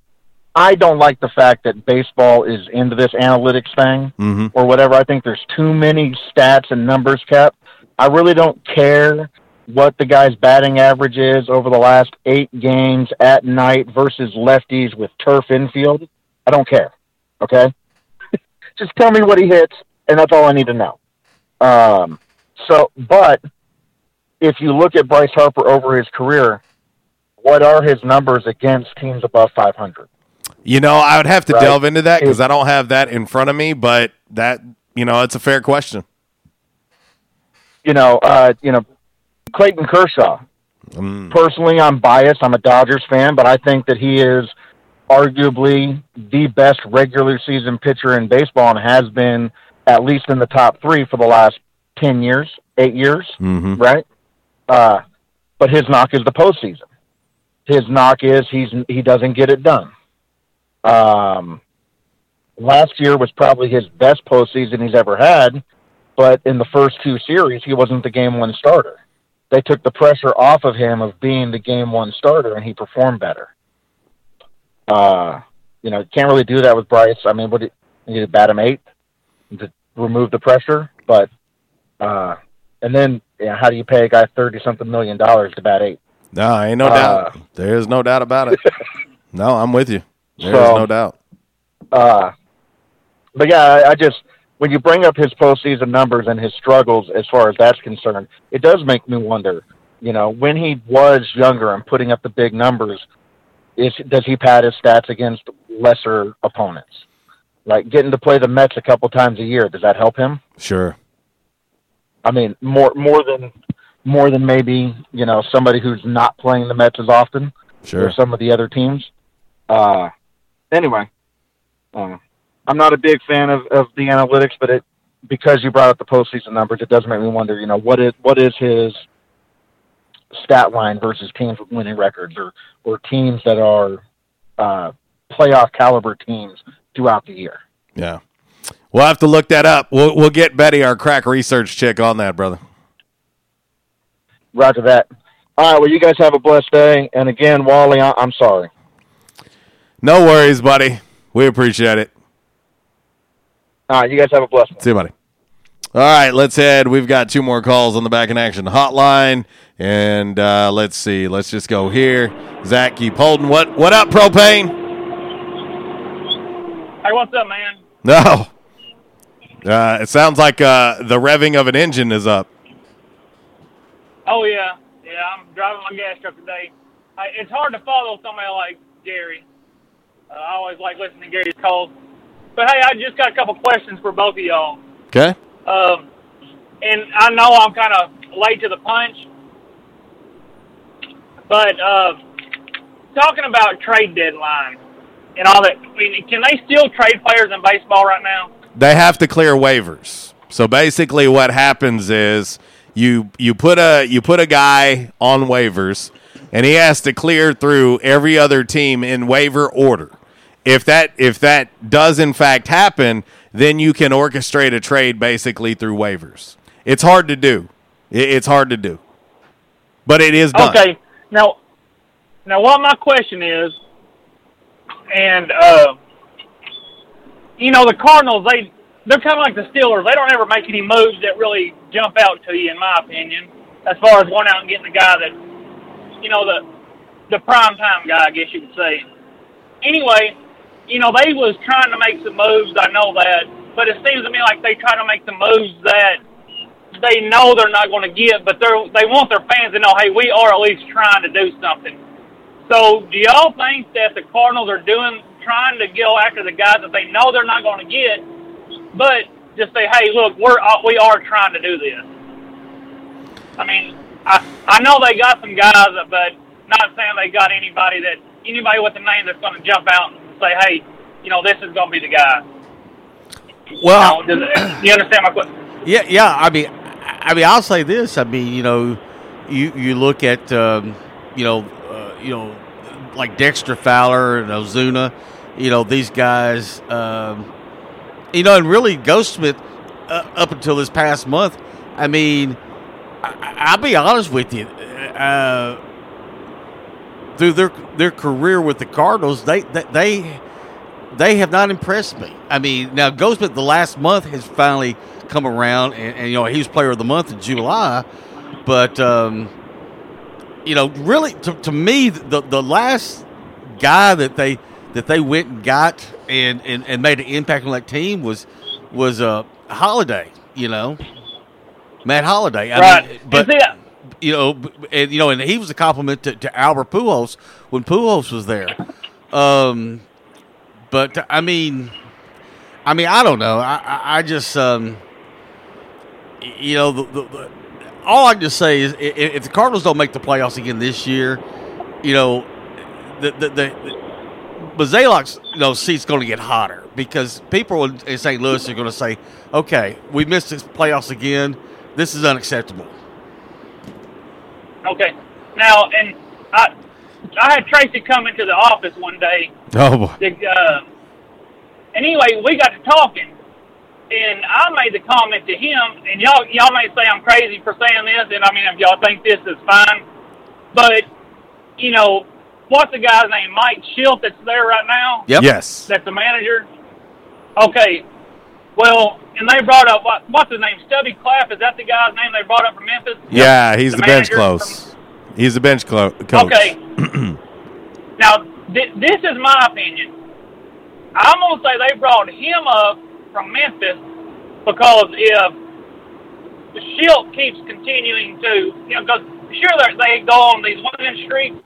I don't like the fact that baseball is into this analytics thing Mhm. or whatever. I think there's too many stats and numbers kept. I really don't care what the guy's batting average is over the last eight games at night versus lefties with turf infield. I don't care. Okay. *laughs* Just tell me what he hits, and that's all I need to know. Um, so, but if you look at Bryce Harper over his career, what are his numbers against teams above 500? You know, I would have to Right. delve into that because I don't have that in front of me, but that you know, it's a fair question. You know, uh, you know, Clayton Kershaw. Mm. Personally, I'm biased. I'm a Dodgers fan, but I think that he is arguably the best regular season pitcher in baseball and has been at least in the top three for the last 10 years, eight years, Mm-hmm. right? Uh, but his knock is the postseason. His knock is he's he doesn't get it done. Um, last year was probably his best postseason he's ever had, but in the first two series, he wasn't the game one starter. They took the pressure off of him of being the game one starter, and he performed better. Uh, you know, can't really do that with Bryce. I mean, what do you need to bat him eight to remove the pressure, but uh, and then you know, how do you pay a guy thirty something million dollars to bat eight? No, ain't no Uh, doubt. There's no doubt about it. *laughs* no, I'm with you. There's So- no doubt. Uh, but yeah, I, I just when you bring up his postseason numbers and his struggles as far as that's concerned, it does make me wonder. You know, when he was younger and putting up the big numbers, is does he pad his stats against lesser opponents? Like getting to play the Mets a couple times a year, does that help him? Sure. I mean, more more than more than maybe you know somebody who's not playing the Mets as often. Sure. Or some of the other teams. Uh, anyway, uh, I'm not a big fan of, of the analytics, but it because you brought up the postseason numbers, it does make me wonder. You know, what is what is his stat line versus teams with winning records, or or teams that are uh, playoff caliber teams throughout the year. Yeah. We'll have to look that up. We'll, we'll get Betty, our crack research chick, on that, brother. Roger that. All right. Well, you guys have a blessed day. And again, Wally, I- I'm sorry. No worries, buddy. We appreciate it. All right. You guys have a blessed. one. See you, buddy. All right, let's head. We've got two more calls on the back in action hotline, and uh, let's see. Let's just go here. Zach, keep holding. What? What up, propane? Hey, what's up, man? No. Uh, it sounds like uh, the revving of an engine is up. Oh yeah, yeah. I'm driving my gas truck today. I, it's hard to follow somebody like Gary. Uh, I always like listening to Gary's calls. But hey, I just got a couple questions for both of y'all. Okay. Um, and I know I'm kind of late to the punch, but uh, talking about trade deadline and all that. I mean, can they still trade players in baseball right now? They have to clear waivers. So basically, what happens is you you put a you put a guy on waivers, and he has to clear through every other team in waiver order. If that if that does in fact happen, then you can orchestrate a trade basically through waivers. It's hard to do. It's hard to do, but it is done. Okay. Now, now what my question is, and uh, you know the Cardinals, they they're kind of like the Steelers. They don't ever make any moves that really jump out to you, in my opinion, as far as going out and getting the guy that, you know, the the prime time guy, I guess you could say. Anyway, you know they was trying to make some moves. I know that, but it seems to me like they try to make the moves that they know they're not going to get, but they're they want their fans to know, hey, we are at least trying to do something. So, do y'all think that the Cardinals are doing trying to go after the guys that they know they're not going to get, but just say, hey, look, we're uh, we are trying to do this. I mean, I I know they got some guys, but not saying they got anybody that anybody with a name that's going to jump out and say, hey, you know, this is going to be the guy. Well, You, know, does, you understand my question? Yeah, yeah. I mean, I mean, I'll say this. I mean, you know, you you look at um, you know, uh, you know, like Dexter Fowler and Ozuna. You know, these guys. Um, you know, and really Goldschmidt uh, up until this past month. I mean, I, I'll be honest with you. Uh, through their their career with the Cardinals, they they. they have not impressed me. I mean, now Goldschmidt the last month has finally come around, and, and you know he was Player of the Month in July, but um, you know, really to, to me, the the last guy that they that they went and got and, and, and made an impact on that team was was uh, Holliday. You know, Matt Holliday. I Right. mean, but And see, I- you know, and you know, and he was a compliment to, to Albert Pujols when Pujols was there. Um, but I mean, I mean, I don't know. I, I, I just, um, you know, the, the, the, all I can just say is i- i- if the Cardinals don't make the playoffs again this year, you know, the the the, but Mozeliak's you know seat's going to get hotter because people in in St. Louis are going to say, "Okay, we missed the playoffs again. This is unacceptable." Okay. Now, and I, I had Tracy come into the office one day. Oh boy. The, uh, and anyway, we got to talking, and I made the comment to him. And y'all, y'all may say I'm crazy for saying this, and I mean, if y'all think this is fine, but you know, what's the guy's name? Mike Shildt that's there right now. Yep. Yes. That's the manager. Okay. Well, and they brought up what, what's his name? Stubby Clapp. Is that the guy's name they brought up from Memphis? Yeah, he's the, bench manager close. He's the bench clo- coach. Okay. *clears throat* Now, th- this is my opinion. I'm going to say they brought him up from Memphis because if the Shildt keeps continuing to, you know, because sure they they go on these winning streaks,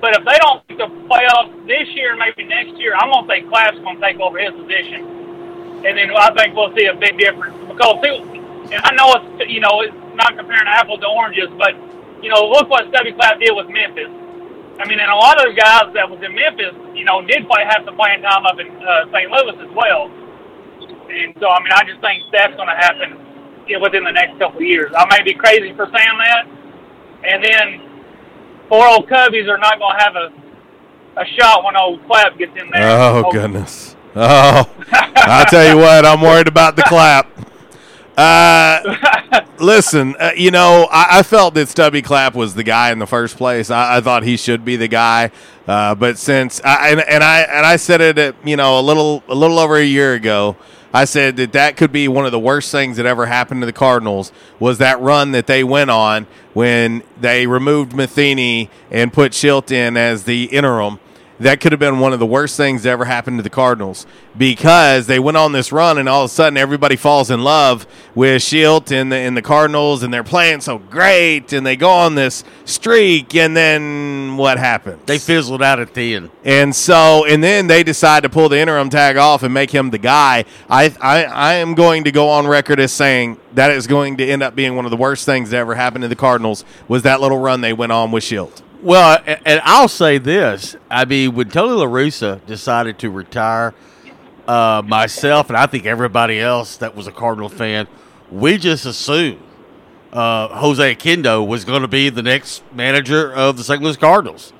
but if they don't make the playoffs this year maybe next year, I'm going to say Clapp's going to take over his position. And then I think we'll see a big difference because, see, and I know it's, you know, it's not comparing apples to oranges, but, you know, look what Stubby Clapp did with Memphis. I mean, and a lot of the guys that was in Memphis, you know, did play have some playing time up in uh, St. Louis as well. And so, I mean, I just think that's going to happen within the next couple of years. I may be crazy for saying that. And then, poor old Cubbies are not going to have a a shot when old Clapp gets in there. Oh goodness. Oh, I tell you what, I'm worried about the clap. Uh, listen, uh, you know, I, I felt that Stubby Clapp was the guy in the first place. I, I thought he should be the guy, uh, but since I, and, and I and I said it, at, you know, a little a little over a year ago. I said that that could be one of the worst things that ever happened to the Cardinals was that run that they went on when they removed Matheny and put Shildt in as the interim that could have been one of the worst things that ever happened to the Cardinals because they went on this run and all of a sudden everybody falls in love with Shildt and the, and the Cardinals and they're playing so great and they go on this streak and then what happens? They fizzled out at the end. And so, and then they decide to pull the interim tag off and make him the guy. I, I, I am going to go on record as saying that is going to end up being one of the worst things that ever happened to the Cardinals was that little run they went on with Shildt. Well, and I'll say this: I mean, when Tony La Russa decided to retire, uh, myself and I think everybody else that was a Cardinal fan, we just assumed uh, Jose Oquendo was going to be the next manager of the St. Louis Cardinals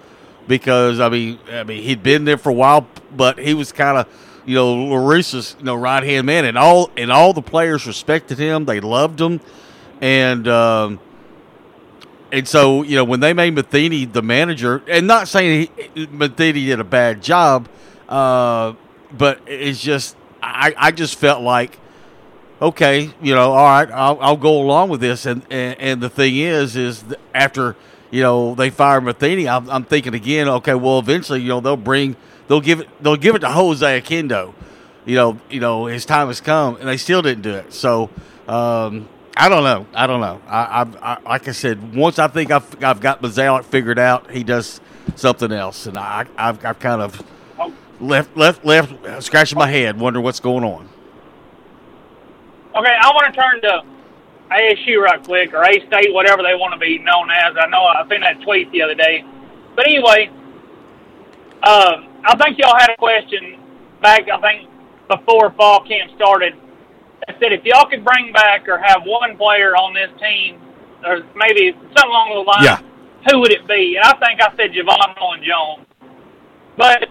because I mean, I mean, he'd been there for a while, but he was kind of you know La Russa's you know right hand man, and all and all the players respected him, they loved him, and. Um, and so, you know, when they made Matheny the manager, and not saying he, Matheny did a bad job, uh, but it's just, I, I just felt like, okay, you know, all right, I'll, I'll go along with this. And, and, and the thing is, is after, you know, they fired Matheny, I'm, I'm thinking again, okay, well, eventually, you know, they'll bring, they'll give it, they'll give it to Jose Oquendo. You know, you know, his time has come, and they still didn't do it. So, um, I don't know. I don't know. I, I, I like I said, once I think I've, I've got Mozeliak figured out, he does something else, and I, I've, I've kind of left, left, left, scratching my head, wondering what's going on. Okay, I want to turn to ASU right quick, or A State, whatever they want to be known as. I know I seen that tweet the other day. But anyway, uh, I think y'all had a question back, I think, before fall camp started. I said if y'all could bring back or have one player on this team, or maybe something along those lines, Yeah. who would it be? And I think I said Javon Nolan Jones. But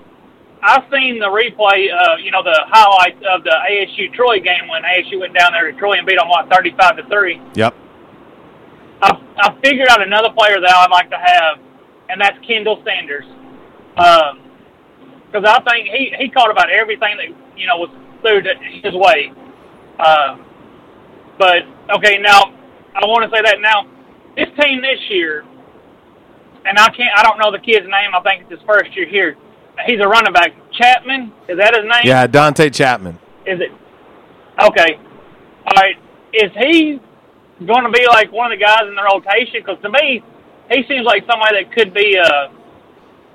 I've seen the replay, uh, you know, the highlights of the ASU Troy game when ASU went down there to Troy and beat them, what, 35 to 3. Yep. I, I figured out another player that I'd like to have, and that's Kendall Sanders. Because I think he, he caught about everything that, you know, was through to his way. Uh, but, okay, now, I want to say that now, this team this year, and I can't, I don't know the kid's name. I think it's his first year here. He's a running back. Chapman, is that his name? Yeah, Dante Chapman. Is it? Okay. All right. Is he going to be like one of the guys in the rotation? Because to me, he seems like somebody that could be uh,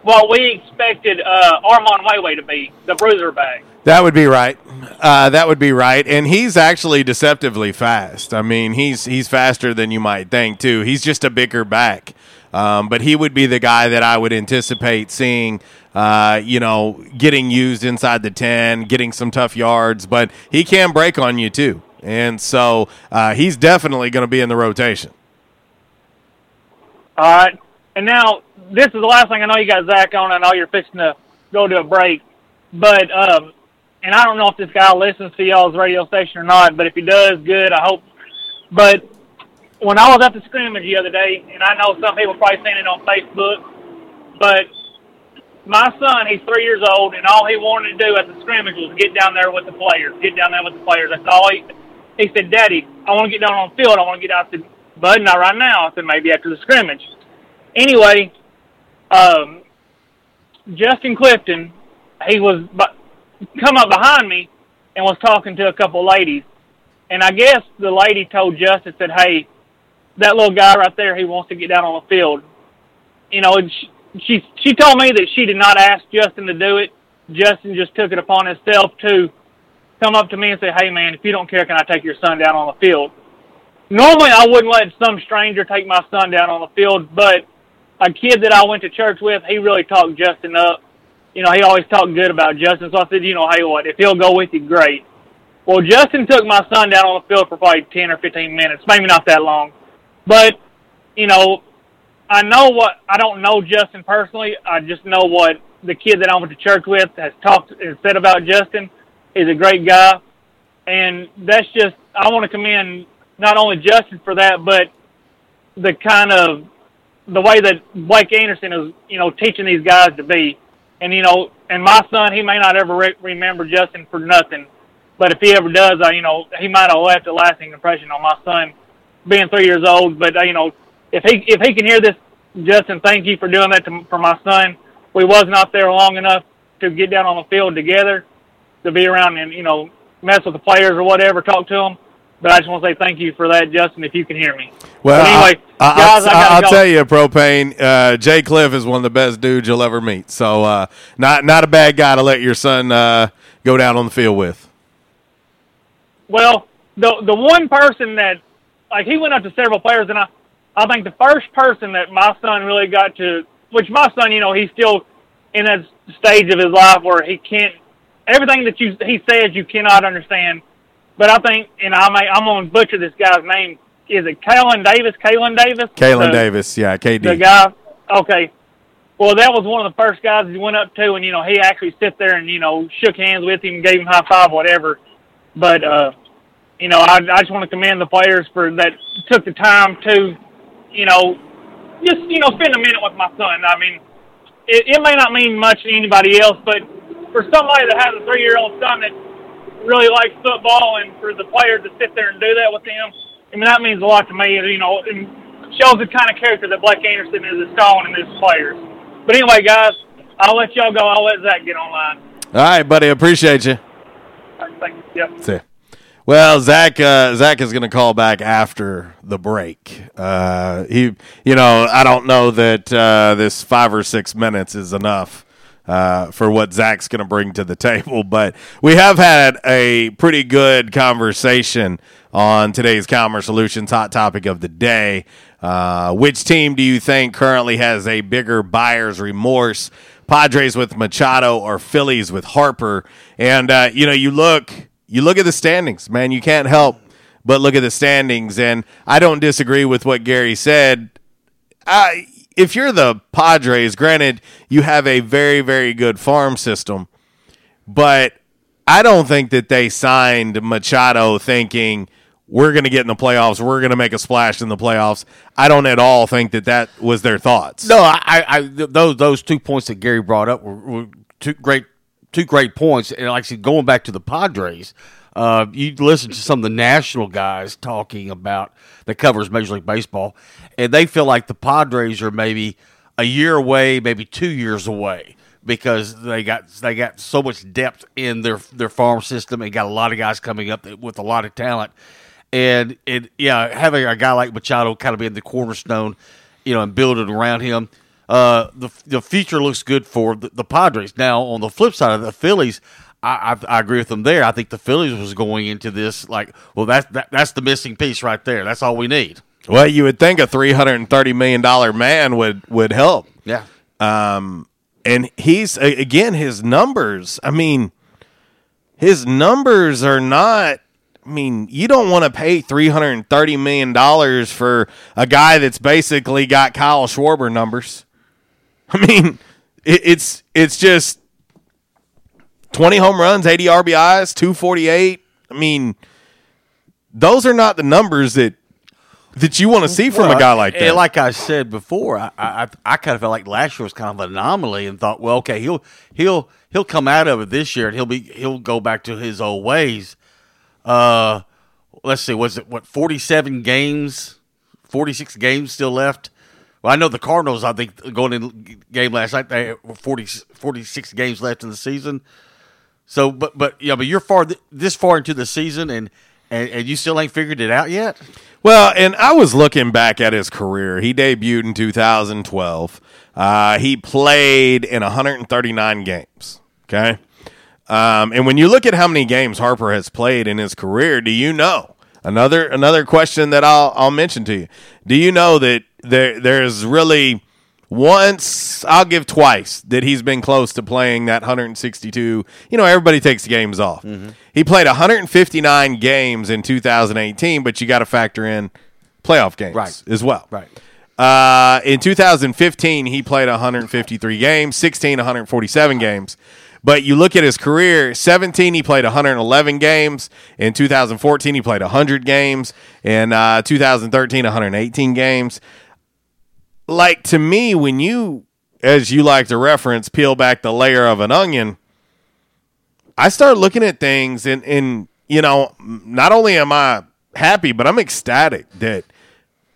what we expected uh, Armond Weh-Weh to be, the bruiser back. That would be right. Uh, that would be right, and he's actually deceptively fast. I mean, he's he's faster than you might think too. He's just a bigger back. Um, but he would be the guy that I would anticipate seeing, uh, you know, getting used inside the 10, getting some tough yards, but he can break on you too. And so uh, he's definitely going to be in the rotation. All right. And now, this is the last thing I know you got Zach on. I know you're fixing to go to a break. But, um, and I don't know if this guy listens to y'all's radio station or not, but if he does, good. I hope. But when I was at the scrimmage the other day, and I know some people probably seen it on Facebook, but my son, he's three years old, and all he wanted to do at the scrimmage was get down there with the players, get down there with the players. That's all he. He said, "Daddy, I want to get down on the field. I want to get out." I said, "Bud, not right now." I said, "Maybe after the scrimmage." Anyway, um, Justin Clifton, he was come up behind me and was talking to a couple ladies, and I guess the lady told Justin said, "Hey, that little guy right there, he wants to get down on the field." You know, and she she, she told me that she did not ask Justin to do it. Justin just took it upon himself to come up to me and say, "Hey, man, if you don't care, can I take your son down on the field?" Normally, I wouldn't let some stranger take my son down on the field, but a kid that I went to church with, he really talked Justin up. You know, he always talked good about Justin. So I said, you know, hey, what if he'll go with you, great. Well, Justin took my son down on the field for probably ten or fifteen minutes, maybe not that long, but you know, I know what I don't know Justin personally. I just know what the kid that I went to church with has talked and said about Justin. He's a great guy, and that's just I want to commend not only Justin for that, but the kind of the way that Blake Anderson is, you know, teaching these guys to be. And you know, and my son, he may not ever re- remember Justin for nothing, but if he ever does, I, you know, he might have left a lasting impression on my son, being three years old. But uh, you know, if he if he can hear this, Justin, thank you for doing that to, for my son. We wasn't there long enough to get down on the field together, to be around and you know mess with the players or whatever, talk to them. But I just want to say thank you for that, Justin. If you can hear me. Well, but anyway, I, guys, I, will tell you, propane. Uh, Jay Cliff is one of the best dudes you'll ever meet. So, uh, not not a bad guy to let your son uh, go down on the field with. Well, the the one person that like he went up to several players, and I I think the first person that my son really got to, which my son, you know, he's still in that stage of his life where he can't everything that you he says you cannot understand. But I think, and I may I'm gonna butcher this guy's name. Is it Kalen Davis? Kalen Davis? Kalen The- Davis, yeah, KD. the guy. Okay. Well, that was one of the first guys he went up to, and you know he actually sit there and you know shook hands with him, gave him high five, whatever. But uh, you know, I, I just want to commend the players for that took the time to, you know, just you know spend a minute with my son. I mean, it, it may not mean much to anybody else, but for somebody that has a three-year-old son that really likes football, and for the players to sit there and do that with him, I mean that means a lot to me. You know, and shows the kind of character that Blake Anderson is installing in his players. But anyway, guys, I'll let y'all go. I'll let Zach get online. All right, buddy. Appreciate you. All right, Thank you. Yep. See. Well, Zach, uh, Zach is going to call back after the break. Uh, he, you know, I don't know that uh, this five or six minutes is enough uh, for what Zach's going to bring to the *laughs* table, but we have had a pretty good conversation on today's Calmer Solutions hot topic of the day. Uh, which team do you think currently has a bigger buyer's remorse? Padres with Machado or Phillies with Harper? And uh, you know, you look you look at the standings, man. You can't help but look at the standings. And I don't disagree with what Gary said. I, if you're the Padres, granted, you have a very, very good farm system, but I don't think that they signed Machado thinking we're going to get in the playoffs, we're going to make a splash in the playoffs. I don't at all think that that was their thoughts. No, I, I, those those two points that Gary brought up were, were two great two great points. And actually going back to the Padres, uh, you listen to some of the national guys talking about that covers Major League Baseball, and they feel like the Padres are maybe a year away, maybe two years away. Because they got they got so much depth in their their farm system and got a lot of guys coming up with a lot of talent, and it yeah having a guy like Machado kind of being the cornerstone, you know, and building around him, uh, the the future looks good for the, the Padres. Now on the flip side of the Phillies, I, I, I agree with them there. I think the Phillies was going into this like, well, that's that, that's the missing piece right there. That's all we need. Well, you would think a three hundred and thirty million dollar man would would help. Yeah. Um, and he's again his numbers. I mean, his numbers are not. I mean, you don't want to pay three hundred and thirty million dollars for a guy that's basically got Kyle Schwarber numbers. I mean, it, it's it's just twenty home runs, eighty RBIs, two forty eight. I mean, those are not the numbers that that you want to see from a guy like and that. Like I said before, I, I I kind of felt like last year was kind of an anomaly, and thought, well, okay, he'll he'll he'll come out of it this year, and he'll be he'll go back to his old ways. Uh, let's see, was it what forty seven games, forty six games still left? Well, I know the Cardinals. I think going in game last night, they had 40, 46 games left in the season. So, but but yeah, but you're far th- this far into the season, and, and and you still ain't figured it out yet. Well, and I was looking back at his career. He debuted in 2012. Uh, he played in 139 games. Okay. Um, and when you look at how many games Harper has played in his career, do you know another another question that I'll I'll mention to you? Do you know that there there's really once I'll give twice that he's been close to playing that 162. You know, everybody takes games off. He played 159 games in 2018, but you got to factor in playoff games Right. as well. Right. Uh, in 2015, he played 153 games, 16, 147 games. But you look at his career 17, he played 111 games. In 2014, he played 100 games. In uh, 2013, 118 games. Like to me, when you, as you like to reference, peel back the layer of an onion, I start looking at things and, and you know, not only am I happy, but I'm ecstatic that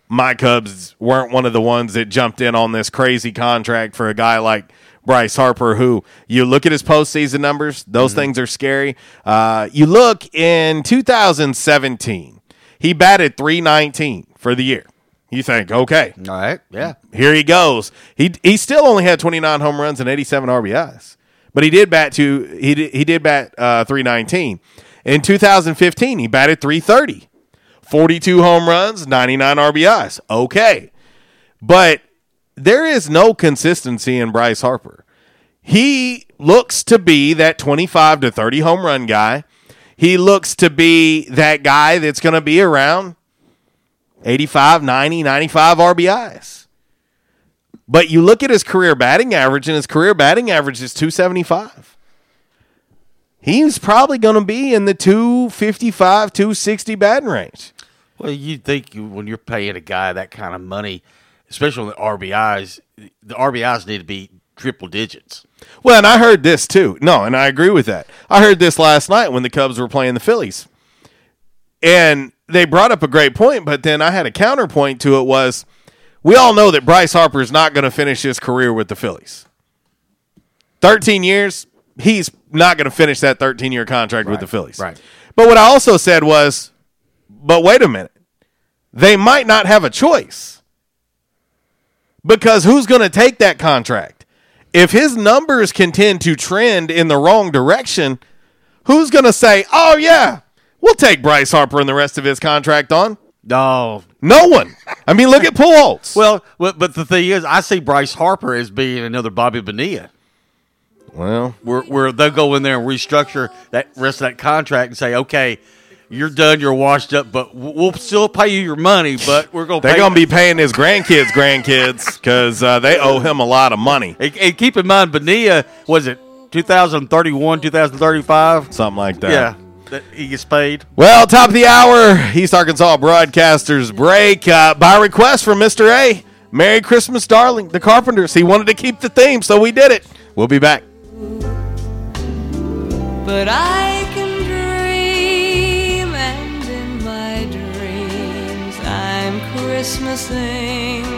my Cubs weren't one of the ones that jumped in on this crazy contract for a guy like Bryce Harper, who you look at his postseason numbers, those things are scary. Uh, you look in 2017, he batted 319 for the year. You think, okay, All right. Yeah. here he goes. He he still only had 29 home runs and 87 RBIs, but he did bat to he did, he did bat uh, 319. In 2015, he batted 330, 42 home runs, 99 RBIs. Okay, but there is no consistency in Bryce Harper. He looks to be that 25 to 30 home run guy. He looks to be that guy that's going to be around 85, 90, 95 RBIs. But you look at his career batting average, and his career batting average is 275. He's probably going to be in the 255, 260 batting range. Well, you think when you're paying a guy that kind of money, especially on the RBIs, the RBIs need to be triple digits. Well, and I heard this too. No, and I agree with that. I heard this last night when the Cubs were playing the Phillies. And they brought up a great point, but then I had a counterpoint to it was we all know that Bryce Harper is not going to finish his career with the Phillies. 13 years, he's not going to finish that 13 year contract with the Phillies. right. But what I also said was, but wait a minute. They might not have a choice. Because who's going to take that contract? If his numbers continue to trend in the wrong direction, who's going to say, oh, yeah, we'll take Bryce Harper and the rest of his contract on? No, No one. I mean, look at Pujols. *laughs* Well, but the thing is, I see Bryce Harper as being another Bobby Bonilla. Well, where where they'll go in there and restructure that rest of that contract and say, okay, you're done, you're washed up, but we'll still pay you your money, but we're going to they're going to be paying his grandkids' grandkids because uh, they owe him a lot of money. And, and keep in mind, Bonilla was it 2031, 2035, something like that. Yeah, that he gets paid. Well, top of the hour, East Arkansas Broadcasters break uh, by request from Mr. A. Merry Christmas, darling. The Carpenters. He wanted to keep the theme, so we did it. We'll be back. But I can dream, and in my dreams, I'm Christmasing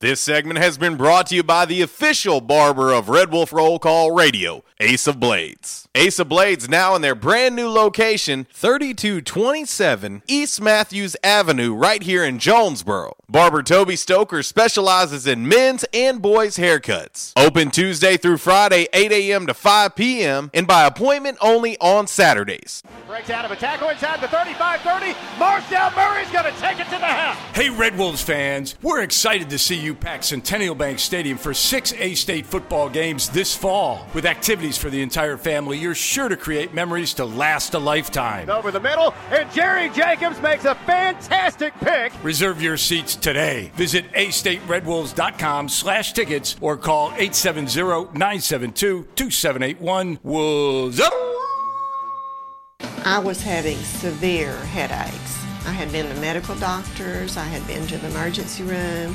This segment has been brought to you by the official barber of Red Wolf Roll Call Radio, Ace of Blades. Ace of Blades now in their brand new location, 3227 East Matthews Avenue, right here in Jonesboro. Barber Toby Stoker specializes in men's and boys' haircuts. Open Tuesday through Friday, 8 a.m. to 5 p.m., and by appointment only on Saturdays. Breaks out of a tackle inside the 35-30. Marcel Murray's going to take it to the house. Hey, Red Wolves fans, we're excited to see you pack Centennial Bank Stadium for six A State football games this fall. With activities for the entire family, you're sure to create memories to last a lifetime. Over the middle, and Jerry Jacobs makes a fantastic pick. Reserve your seats today. Visit astateredwolves.com slash tickets or call 870-972-2781. Wolves up! I was having severe headaches. I had been to medical doctors, I had been to the emergency room.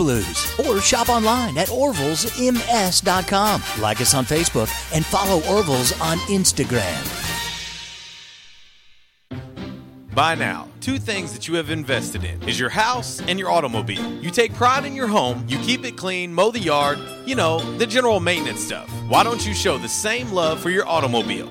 Blues. Or shop online at orvillesms.com. Like us on Facebook and follow Orville's on Instagram. By now, two things that you have invested in is your house and your automobile. You take pride in your home, you keep it clean, mow the yard, you know, the general maintenance stuff. Why don't you show the same love for your automobile?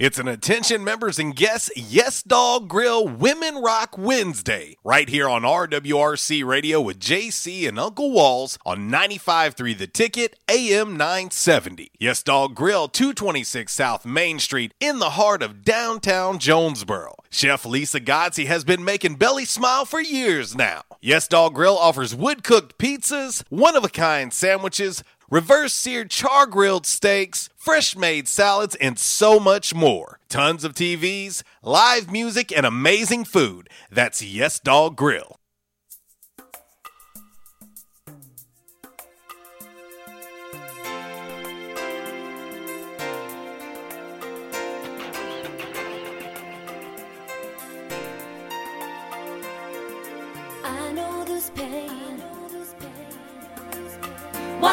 It's an attention members and guests Yes Dog Grill Women Rock Wednesday right here on RWRC Radio with JC and Uncle Walls on 95.3 The Ticket AM 970. Yes Dog Grill 226 South Main Street in the heart of downtown Jonesboro. Chef Lisa Godsey has been making Belly smile for years now. Yes Dog Grill offers wood cooked pizzas, one of a kind sandwiches, reverse seared char grilled steaks, fresh made salads, and so much more. Tons of TVs, live music, and amazing food. That's Yes Dog Grill.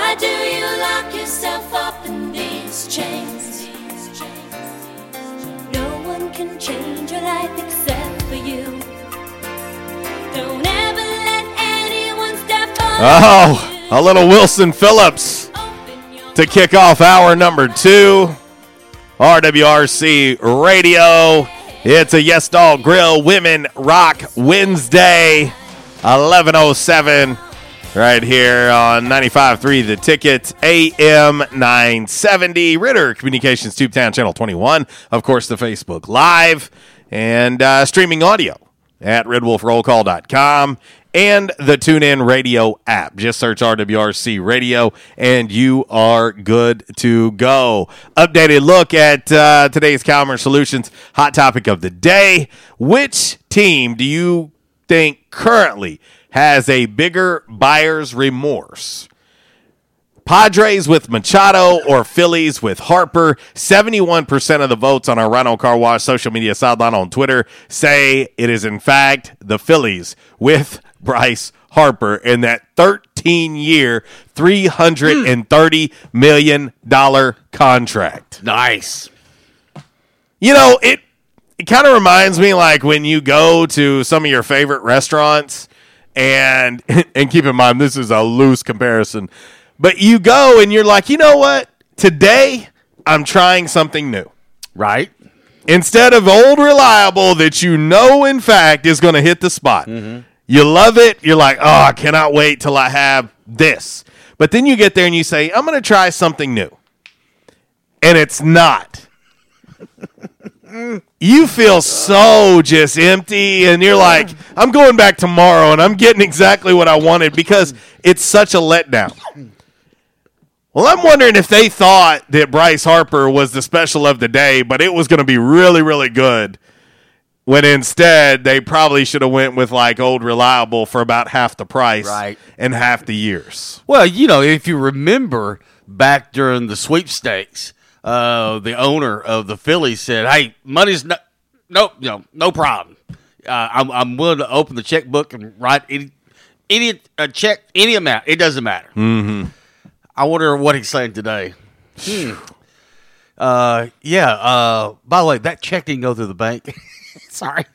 Why do you lock yourself up in these chains? No one can change your life except for you. Don't ever let anyone step on Oh, a little Wilson Phillips to kick off hour number two. RWRC Radio. It's a Yes Dog Grill Women Rock Wednesday, 1107, right here on 95.3 The Ticket, AM 970, Ritter Communications Tubetown Channel 21. Of course, the Facebook Live and uh, streaming audio at redwolfrollcall.com and the TuneIn Radio app. Just search RWRC Radio and you are good to go. Updated look at uh, today's Calmer Solutions hot topic of the day. Which team do you think currently has a bigger buyer's remorse? Padres with Machado or Phillies with Harper. 71% of the votes on our Rhino Car Wash social media sideline on Twitter say it is, in fact, the Phillies with Bryce Harper in that 13 year, $330 million contract. Nice. You know, it it kind of reminds me like when you go to some of your favorite restaurants and *laughs* and keep in mind this is a loose comparison, but you go and you're like, "You know what? Today I'm trying something new." Right? Instead of old reliable that you know in fact is going to hit the spot. Mm-hmm. You love it. You're like, "Oh, I cannot wait till I have this." But then you get there and you say, "I'm going to try something new." And it's not you feel so just empty and you're like i'm going back tomorrow and i'm getting exactly what i wanted because it's such a letdown well i'm wondering if they thought that bryce harper was the special of the day but it was going to be really really good when instead they probably should have went with like old reliable for about half the price Right. and half the years Well, you know, if you remember back during the sweepstakes, uh, the owner of the Phillies said, "Hey, money's no, no, no problem. Uh, I'm, I'm willing to open the checkbook and write any, any uh, check, any amount. It doesn't matter." mm-hmm. I wonder what he's saying today. Hmm. Uh, yeah. Uh, by the way, that check didn't go through the bank. *laughs* Sorry,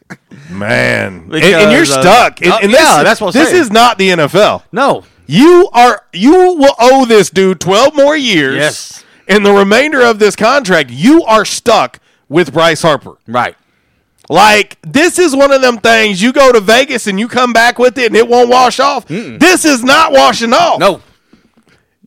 Man, *laughs* and, Because, and you're uh, stuck. And, uh, and yeah, this, that's what I'm this saying. is not the NFL. No, you are. You will owe this dude twelve more years. Yes. And the remainder of this contract, you are stuck with Bryce Harper. Right. Like this is one of them things. You go to Vegas and you come back with it, and it won't wash off. This is not washing off. No,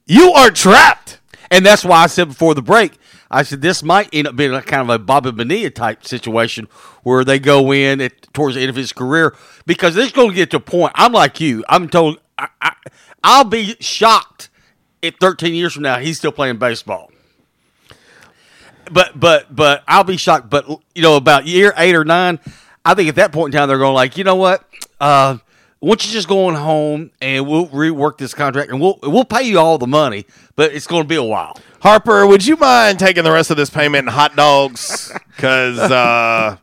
you are trapped. And that's why I said before the break, I said this might end up being a kind of a Bobby Bonilla type situation where they go in at, towards the end of his career because this is going to get to a point. I'm like you. I'm told I, I, I'll be shocked if 13 years from now he's still playing baseball. But but but I'll be shocked. But you know, about year eight or nine, I think at that point in time they're going like, you know what? Uh, why don't you just go on home and we'll rework this contract and we'll we'll pay you all the money, but it's going to be a while. Harper, would you mind taking the rest of this payment in hot dogs? Because, uh,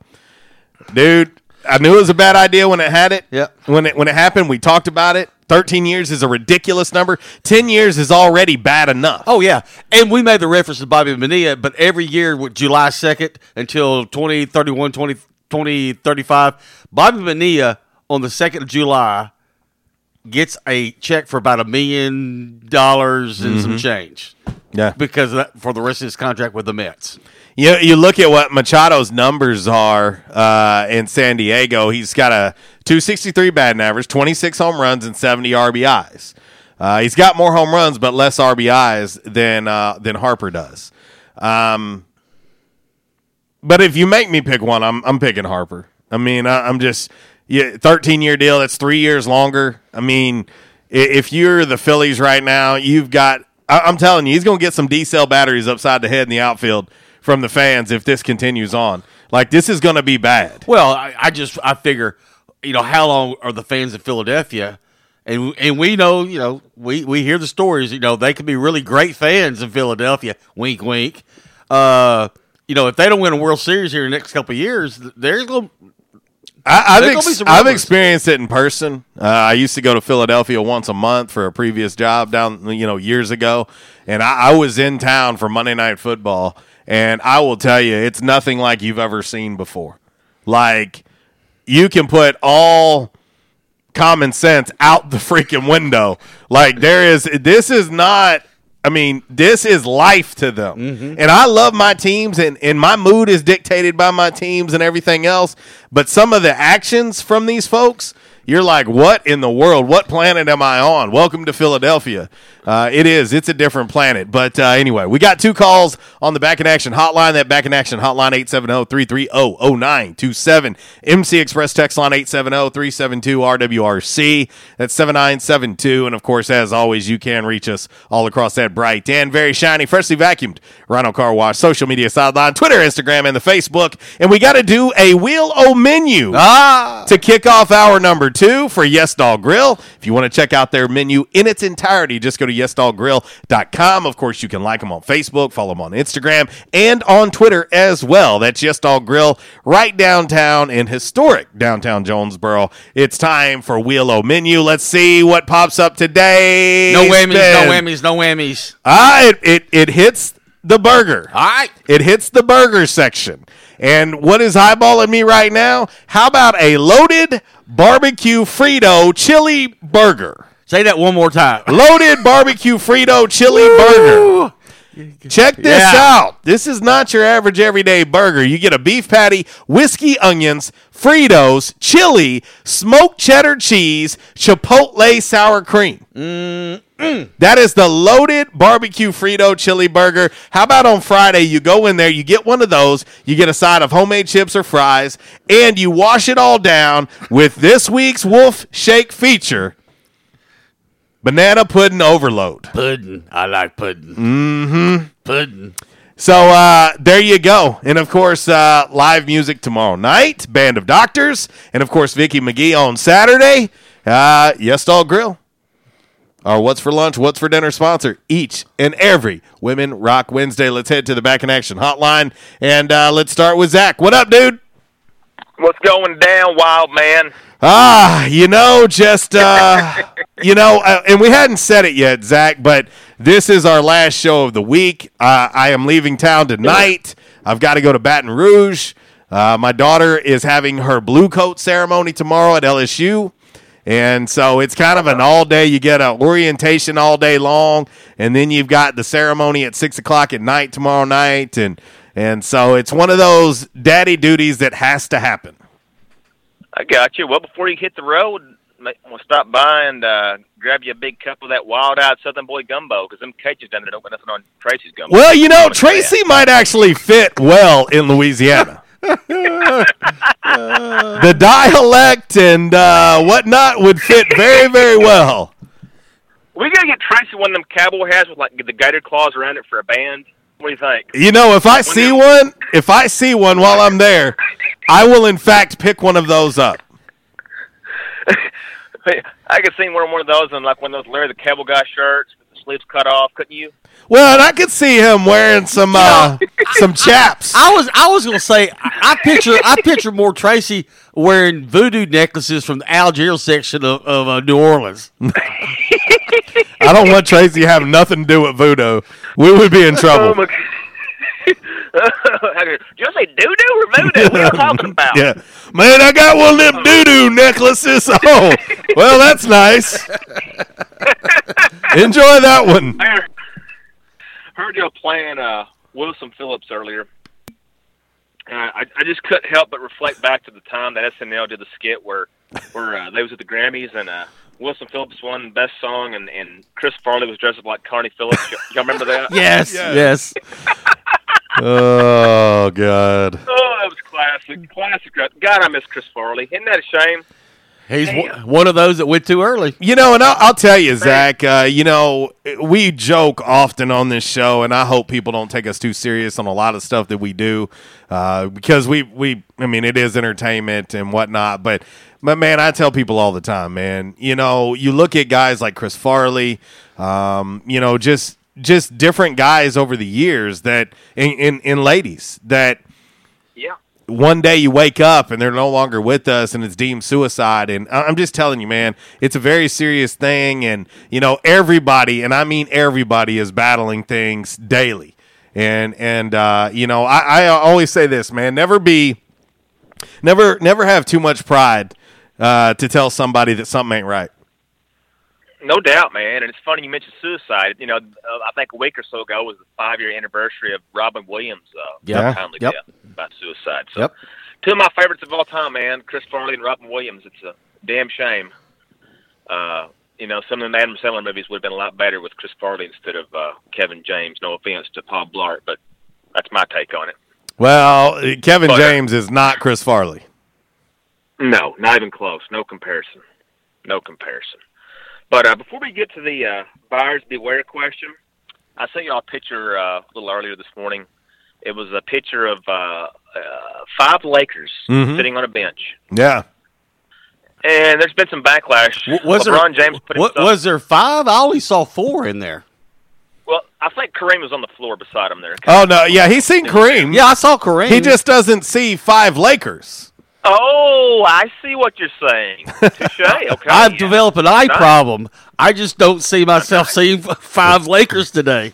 dude, I knew it was a bad idea when it had it. Yeah. When it when it happened, we talked about it. Thirteen years is a ridiculous number. Ten years is already bad enough. Oh yeah, and we made the reference to Bobby Bonilla, but every year with July second until 2031, 20, 2035, Bobby Bonilla on the second of July gets a check for about a million dollars and some Mhm. change. Yeah. because that, for the rest of his contract with the Mets. You you look at what Machado's numbers are uh, in San Diego. He's got a 263 batting average, 26 home runs, and 70 RBIs. Uh, he's got more home runs but less RBIs than uh, than Harper does. Um, but if you make me pick one, I'm I'm picking Harper. I mean, I, I'm just yeah, 13 year deal. That's three years longer. I mean, if you're the Phillies right now, you've got. I, I'm telling you, he's going to get some D cell batteries upside the head in the outfield from the fans if this continues on. Like this is going to be bad. Well, I, I just I figure, you know, how long are the fans of Philadelphia? And and we know, you know, we, we hear the stories. You know, they could be really great fans in Philadelphia. Wink, wink. Uh, you know, if they don't win a World Series here in the next couple of years, there's going. I, I've, ex- gonna be some I've experienced it in person. Uh, I used to go to Philadelphia once a month for a previous job down, you know, years ago, and I, I was in town for Monday Night Football, and I will tell you, it's nothing like you've ever seen before. Like you can put all common sense out the freaking window. Like there is, this is not. I mean, this is life to them. Mm-hmm. And I love my teams, and, and my mood is dictated by my teams and everything else. But some of the actions from these folks, you're like, what in the world? What planet am I on? Welcome to Philadelphia. Uh, it is. It's a different planet. But uh, anyway, we got two calls on the Back in Action hotline. That Back in Action hotline, 870-330-0927. MC Express text line, 870-372-RWRC. That's 7972. And of course, as always, you can reach us all across that bright and very shiny, freshly vacuumed Rhino Car Wash social media sideline, Twitter, Instagram, and the Facebook. And we got to do a Wheel O menu ah! to kick off our number two for Yes Dog Grill. If you want to check out their menu in its entirety, just go to yesdoggrill.com. Of course, you can like them on Facebook, follow them on Instagram, and on Twitter as well. That's Yes Dog Grill right downtown in historic downtown Jonesboro. It's time for Wheel O Menu. Let's see what pops up today. No whammies, Ben. no whammies, no whammies. Ah, it, it, it hits the burger. All right. It hits the burger section. And what is eyeballing me right now? How about a loaded barbecue Frito chili burger? Say that one more time. Loaded barbecue Frito chili burger. Check this Yeah. out. This is not your average everyday burger. You get a beef patty, whiskey onions, Fritos, chili, smoked cheddar cheese, chipotle sour cream. Mm. That is the loaded barbecue Frito chili burger. How about on Friday? You go in there, you get one of those, you get a side of homemade chips or fries, and you wash it all down with this week's Wolf Shake feature banana pudding overload. Pudding. I like pudding. Mm-hmm. Pudding. So uh, there you go. And of course, uh, live music tomorrow night, Band of Doctors, and of course, Vicky McGee on Saturday. Uh, yes, Dog Grill. Our What's for Lunch, What's for Dinner sponsor each and every Women Rock Wednesday. Let's head to the Back in Action hotline and uh, let's start with Zach. What up, dude? What's going down, wild man? Ah, you know, just uh, *laughs* you know, uh, and we hadn't said it yet, Zach, but this is our last show of the week. Uh, I am leaving town tonight. I've got to go to Baton Rouge. Uh, my daughter is having her blue coat ceremony tomorrow at LSU. And so it's kind of an all day. You get an orientation all day long, and then you've got the ceremony at six o'clock at night tomorrow night, and and so it's one of those daddy duties that has to happen. I got you. Well, before you hit the road, we'll stop by and uh, grab you a big cup of that wild-eyed Southern Boy gumbo because them Cajuns down there don't got nothing on Tracy's gumbo. Well, you know, Tracy might actually fit well in Louisiana. The dialect and uh, whatnot would fit very, very well. We gotta get Tracy one of them cowboy hats with like the gator claws around it for a band. What do you think? You know, if I see one, if I see one while I'm there, I will in fact pick one of those up. *laughs* I could see wearing one of those and like one of those Larry the Cable Guy shirts with the sleeves cut off, couldn't you? Well, and I could see him wearing some uh, *laughs* some chaps. I was I was gonna say I, I picture I picture more Tracy wearing voodoo necklaces from the Algiers section of, of uh, New Orleans. I don't want Tracy having nothing to do with voodoo. We would be in Oh trouble. my *laughs* Did you say doo doo or voodoo? What are you talking *laughs* about? Yeah, man, I got one of them doo doo necklaces. Oh, well, that's nice. Enjoy that one. I heard, heard y'all playing uh, Wilson Phillips earlier. And I, I just couldn't help but reflect back to the time that SNL did the skit where where uh, they was at the Grammys and uh, Wilson Phillips won Best Song and, and Chris Farley was dressed up like Connie Phillips. Y- y'all remember that? *laughs* Yes, yes. *laughs* Oh God. Oh, that was classic. Classic. God, I miss Chris Farley. Isn't that a shame? He's one- one of those that went too early. You know, and I'll, I'll tell you, Zach. Uh, you know, we joke often on this show, and I hope people don't take us too serious on a lot of stuff that we do, uh, because we we. I mean, it is entertainment and whatnot, but. But man, I tell people all the time, man. You know, you look at guys like Chris Farley, um, you know, just just different guys over the years that, in in, in ladies that Yeah. One day you wake up and they're no longer with us and it's deemed suicide and I- i'm just telling you man it's a very serious thing and you know everybody and i mean everybody is battling things daily and and uh, you know I, I always say this man never be never never have too much pride uh, to tell somebody that something ain't right No doubt, man. And it's funny you mentioned suicide. You know, uh, I think a week or so ago was the five year anniversary of Robin Williams' uh, Yep. untimely Yep. death about suicide. So, Yep. two of my favorites of all time, man. Chris Farley and Robin Williams. It's a damn shame. Uh, you know, some of the Adam Sandler movies would have been a lot better with Chris Farley instead of uh, Kevin James. No offense to Paul Blart, but that's my take on it. well kevin But- james is not chris farley No, not even close. No comparison. No comparison. But uh, before we get to the uh, buyers beware question, I sent y'all a picture uh, a little earlier this morning. It was a picture of uh, uh, five Lakers Mhm. sitting on a bench, yeah and there's been some backlash. W- Was LeBron there, James put what, himself. was there five? I only saw four in there. well, I think Kareem was on the floor beside him there. oh no yeah he's seen kareem Yeah, I saw Kareem. he just doesn't see five lakers Oh, I see what you're saying. Touche. *laughs* Okay. I've yeah. developed an eye Nice. problem. I just don't see myself seeing five Lakers today.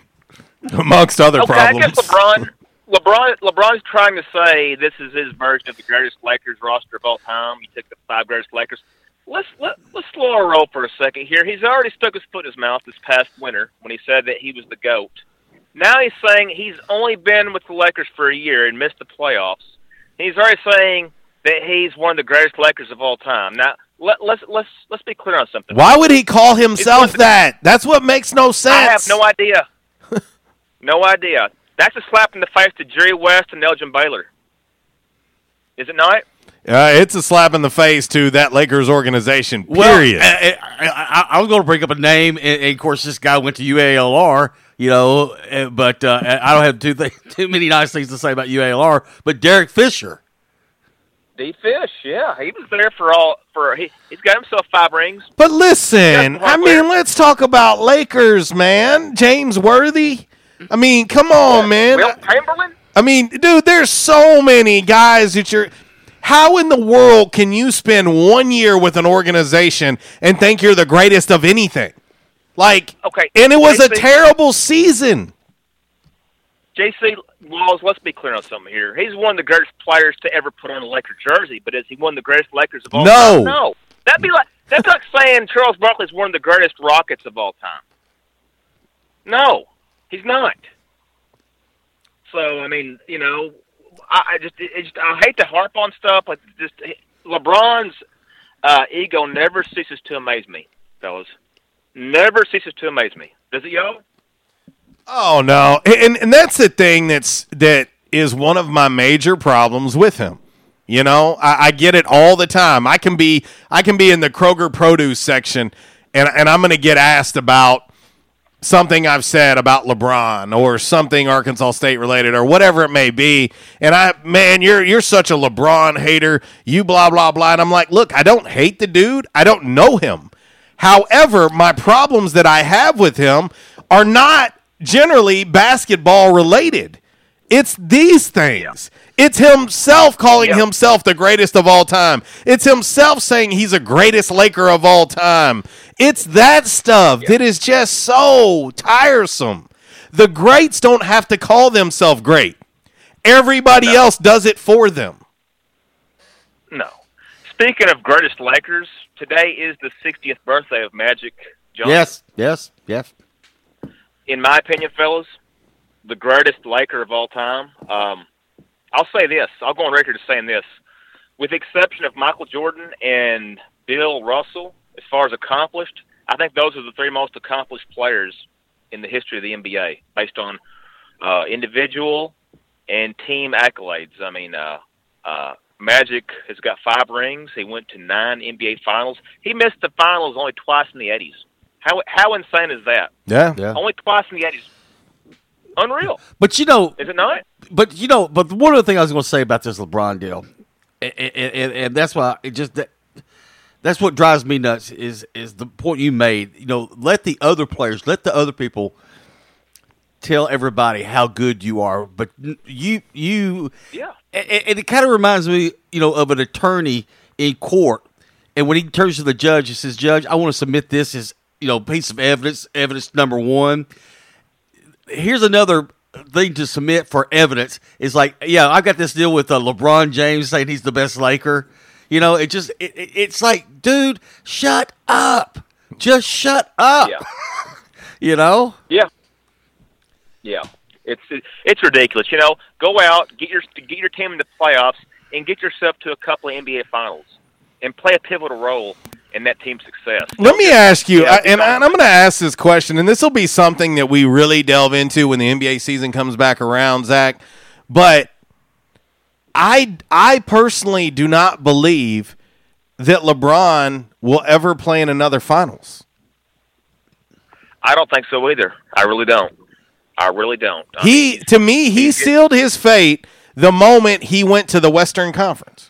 amongst other okay, problems I guess LeBron, *laughs* LeBron, LeBron's trying to say this is his version of the greatest Lakers roster of all time. He took the five greatest Lakers. Let's let, let's slow our roll for a second here. He's already stuck his foot in his mouth this past winter when he said that he was the goat. Now he's saying he's only been with the Lakers for a year and missed the playoffs. He's already saying that he's one of the greatest Lakers of all time. Now let, let's let's let's be clear on something. Why would he call himself that? That's what makes no sense. I have no idea. *laughs* no idea. That's a slap in the face to Jerry West and Elgin Baylor. Is it not? Uh, it's a slap in the face to that Lakers organization. Well, Period. I, I, I, I was going to bring up a name, and, and of course, this guy went to UALR. You know, uh, but uh, I don't have too th- *laughs* too many nice things to say about UALR. But Derek Fisher, D Fish, yeah, he was there for all for he he's got himself five rings. but listen, I mean, let's talk about Lakers, man. James Worthy. I mean, come on, man. Wilt Chamberlain. I mean, dude, there's so many guys that you're. How in the world can you spend one year with an organization and think you're the greatest of anything? Like, Okay, and it was a terrible season. JC Walls, let's be clear on something here. He's one of the greatest players to ever put on a Laker jersey, but is he one of the greatest Lakers of all No. time? No. That'd be like that's like saying Charles Barkley's one of the greatest Rockets of all time. No, he's not. So I mean, you know, I, I just, it just I hate to harp on stuff, but just LeBron's uh, ego never ceases to amaze me, fellas. never ceases to amaze me. Does it, yo? Oh no, and and that's the thing that's that is one of my major problems with him. You know, I, I get it all the time. I can be I can be in the Kroger produce section, and and I'm going to get asked about something I've said about LeBron or something Arkansas State related or whatever it may be. And I, man, you're you're such a LeBron hater. You blah blah blah. And I'm like, look, I don't hate the dude. I don't know him. However, my problems that I have with him are not generally basketball related. It's these things. It's himself calling himself the greatest of all time. It's himself saying he's the greatest Laker of all time. It's that stuff that is just so tiresome. The greats don't have to call themselves great. Everybody else does it for them. No. Speaking of greatest Lakers, today is the 60th birthday of Magic Johnson. Yes, yes, yes. In my opinion, fellas, the greatest Laker of all time. Um, I'll say this. I'll go on record as saying this. With the exception of Michael Jordan and Bill Russell, as far as accomplished, I think those are the three most accomplished players in the history of the NBA, based on uh, individual and team accolades. I mean, uh, uh, Magic has got five rings. He went to nine NBA Finals. He missed the finals only twice in the '80s. How how insane is that? Yeah, yeah. Only twice in the '80s. Unreal. But you know, Is it not? but you know, but one other thing I was going to say about this LeBron deal, and, and, and, and that's why it just that, that's what drives me nuts is is the point you made. You know, let the other players, let the other people tell everybody how good you are, but you you yeah. And, and it kind of reminds me, you know, of an attorney in court, and when he turns to the judge, he says, "Judge, I want to submit this as you know piece of evidence, evidence number one." Here's another thing to submit for evidence. Is like, yeah, I've got this deal with uh, LeBron James saying he's the best Laker. You know, it just it, it- it's like, dude, shut up, just shut up. Yeah. *laughs* you know, Yeah. Yeah. It's it's ridiculous. You know, go out, get your get your team in the playoffs, and get yourself to a couple of NBA finals, and play a pivotal role in that team's success. Let me ask you, I- and, and I'm going to ask this question, and this will be something that we really delve into when the NBA season comes back around, Zach. But I, I personally do not believe that LeBron will ever play in another finals. I don't think so either. I really don't. I really don't. I He, to me, he sealed his fate the moment he went to the Western Conference.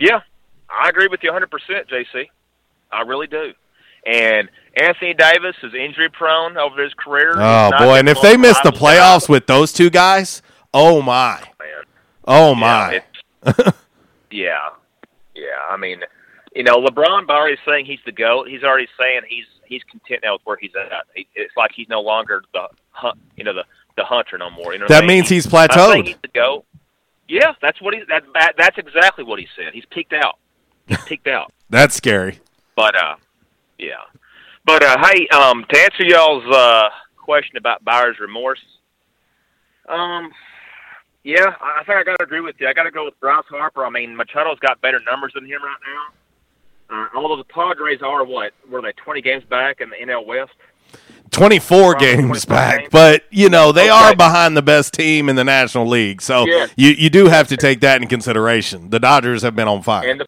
Yeah, I agree with you 100%, JC. I really do. And Anthony Davis is injury prone over his career. Oh boy! And if they miss the playoffs with those two guys, oh my, oh, oh my! *laughs* Yeah, yeah. I mean, you know, LeBron by already saying he's the goat. He's already saying he's he's content now with where he's at. It's like he's no longer the hunt, you know, the the hunter no more. You know, That I mean? means he's plateaued. He's the goat. Yeah, that's what he's. That, that that's exactly what he said. He's peaked out. Peaked out. *laughs* That's scary. But uh, yeah. But uh, hey, um, to answer y'all's uh question about buyer's remorse, um, yeah, I think I got to agree with you. I got to go with Bryce Harper. I mean, Machado's got better numbers than him right now. Uh, although the Padres are what were they twenty games back in the NL West? 24 games back, but you know they are behind the best team in the National League, so Yeah. you you do have to take that in consideration. The Dodgers have been on fire.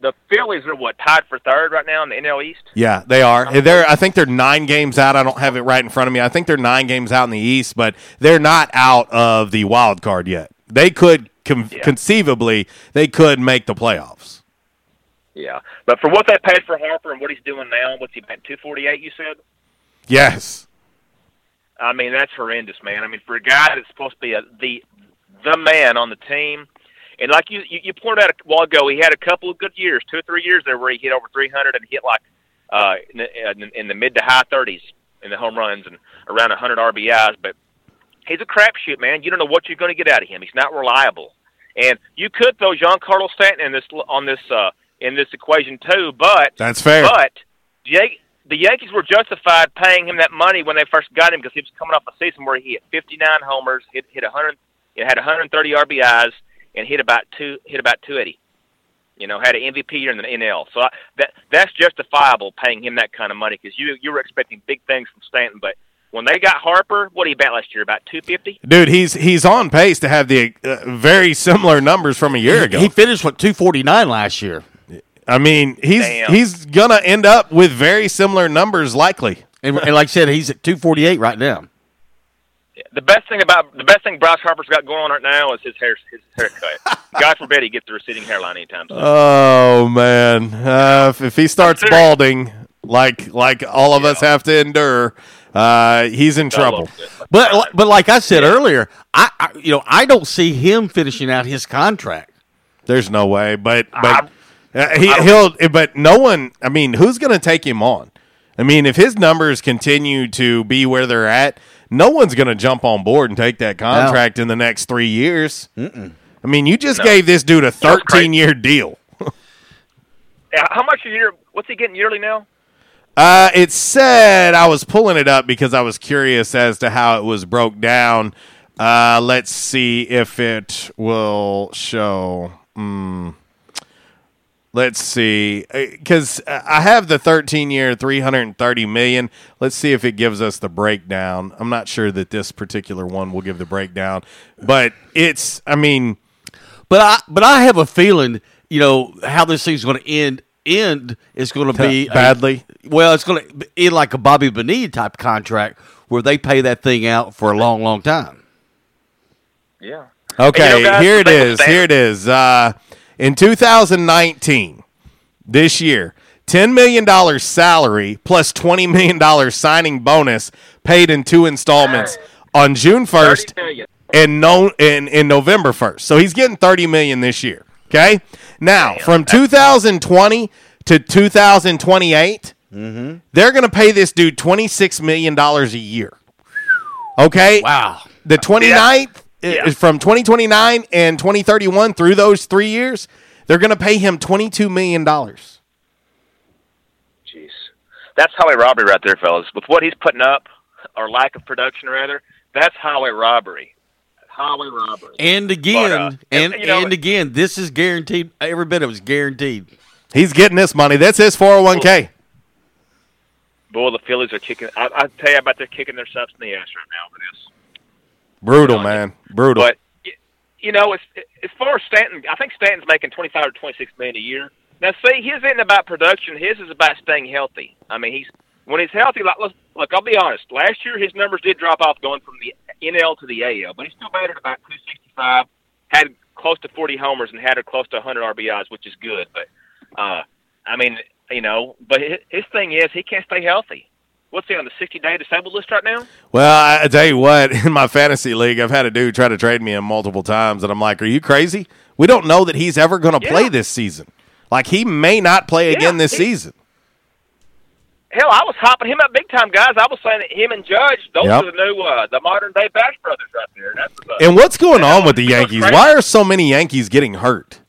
The Phillies are what tied for third right now in the NL East. Yeah, they are. They're I think they're nine games out. I don't have it right in front of me. I think they're nine games out in the East, but they're not out of the wild card yet. They could con- conceivably they could make the playoffs. Yeah, but for what they paid for Harper and what he's doing now, what's he paying two forty eight? You said. Yes. I mean, that's horrendous, man. I mean, for a guy that's supposed to be a, the the man on the team, and like you, you you pointed out a while ago, he had a couple of good years, two or three years there where he hit over 300 and hit like uh, in, the, in, the mid to high 30s in the home runs and around 100 RBIs. But he's a crapshoot, man. You don't know what you're going to get out of him. He's not reliable, and you could throw Giancarlo Stanton in this on this uh, in this equation too. But That's fair. But Yan- the Yankees were justified paying him that money when they first got him because he was coming off a season where he hit 59 homers, hit hit 100, it had 130 RBIs, and hit about two hit about 280. You know, had an MVP year in the NL. So I, that that's justifiable paying him that kind of money because you you were expecting big things from Stanton, but when they got Harper, what did he bat last year? About two fifty. Dude, he's he's on pace to have the uh, very similar numbers from a year ago. He finished with 249 last year. I mean, he's Damn. he's gonna end up with very similar numbers likely. And, and like I said, he's at 248 right now. The best thing about the best thing Bryce Harper's got going on right now is his hair his haircut. *laughs* God forbid he gets the receding hairline anytime soon. Oh man, uh, if, if he starts balding like like all of us have to endure, uh, he's in trouble. But but like I said earlier, I, I you know I don't see him finishing out his contract. There's no way, but but uh, he he'll. But no one. I mean, who's going to take him on? I mean, if his numbers continue to be where they're at, no one's going to jump on board and take that contract in the next three years. Mm-mm. I mean, you just gave this dude a 13 year deal. *laughs* Yeah, How much a year? What's he getting yearly now? Uh, it said I was pulling it up because I was curious as to how it was broke down. Uh, let's see if it will show. Mm. Let's see, because I have the 13 year, 330 million. Let's see if it gives us the breakdown. I'm not sure that this particular one will give the breakdown, but it's. I mean, But I but I have a feeling, you know, how this thing's going to end. End is going to be a- Badly? well, it's going to end like a Bobby Bonilla type contract where they pay that thing out for a long, long time. Yeah. Okay, And you know, guys, here it the thing with is. Stanton- Here it is. Uh, in 2019, this year, $10 million salary plus $20 million signing bonus paid in two installments on June 1st and no in, in November 1st. So he's getting 30 million this year. Okay? Now, from 2020 to 2028, Mm-hmm. they're going to pay this dude $26 million a year. Okay? Wow. The 29th is from 2029 and 2031 through those 3 years, they're going to pay him 22 million dollars. Jeez, that's highway robbery right there, fellas. With what he's putting up, or lack of production, rather, that's highway robbery. Highway robbery. And again, But, uh, and you know- and again, this is guaranteed. Every bit of it's guaranteed. He's getting this money. That's his 401k. Boy, the Phillies are kicking. I, I tell you, about they're kicking themselves in the ass right now over this. Brutal, man. Brutal. But you know, as as far as Stanton, I think Stanton's making twenty five or twenty six million a year. Now, see, his isn't about production. His is about staying healthy. I mean, he's when he's healthy. Like, look, look, I'll be honest. Last year, his numbers did drop off going from the NL to the AL, but he still batted about two sixty five. Had close to forty homers and had a close to hundred RBIs, which is good. But uh, I mean, you know, but his, his thing is he can't stay healthy. What's he on the sixty day disabled list right now? Well, I, tell you what, *laughs* in my fantasy league, I've had a dude try to trade me in multiple times, and I'm like, "Are you crazy? We don't know that he's ever going to play this season. Like he may not play again this he- season." Hell, I was hopping him up big time, guys. I was saying that him and Judge, those Yep. are the new, uh, the modern day Bash brothers right there. And what's going on with the Yankees? Why are so many Yankees getting hurt?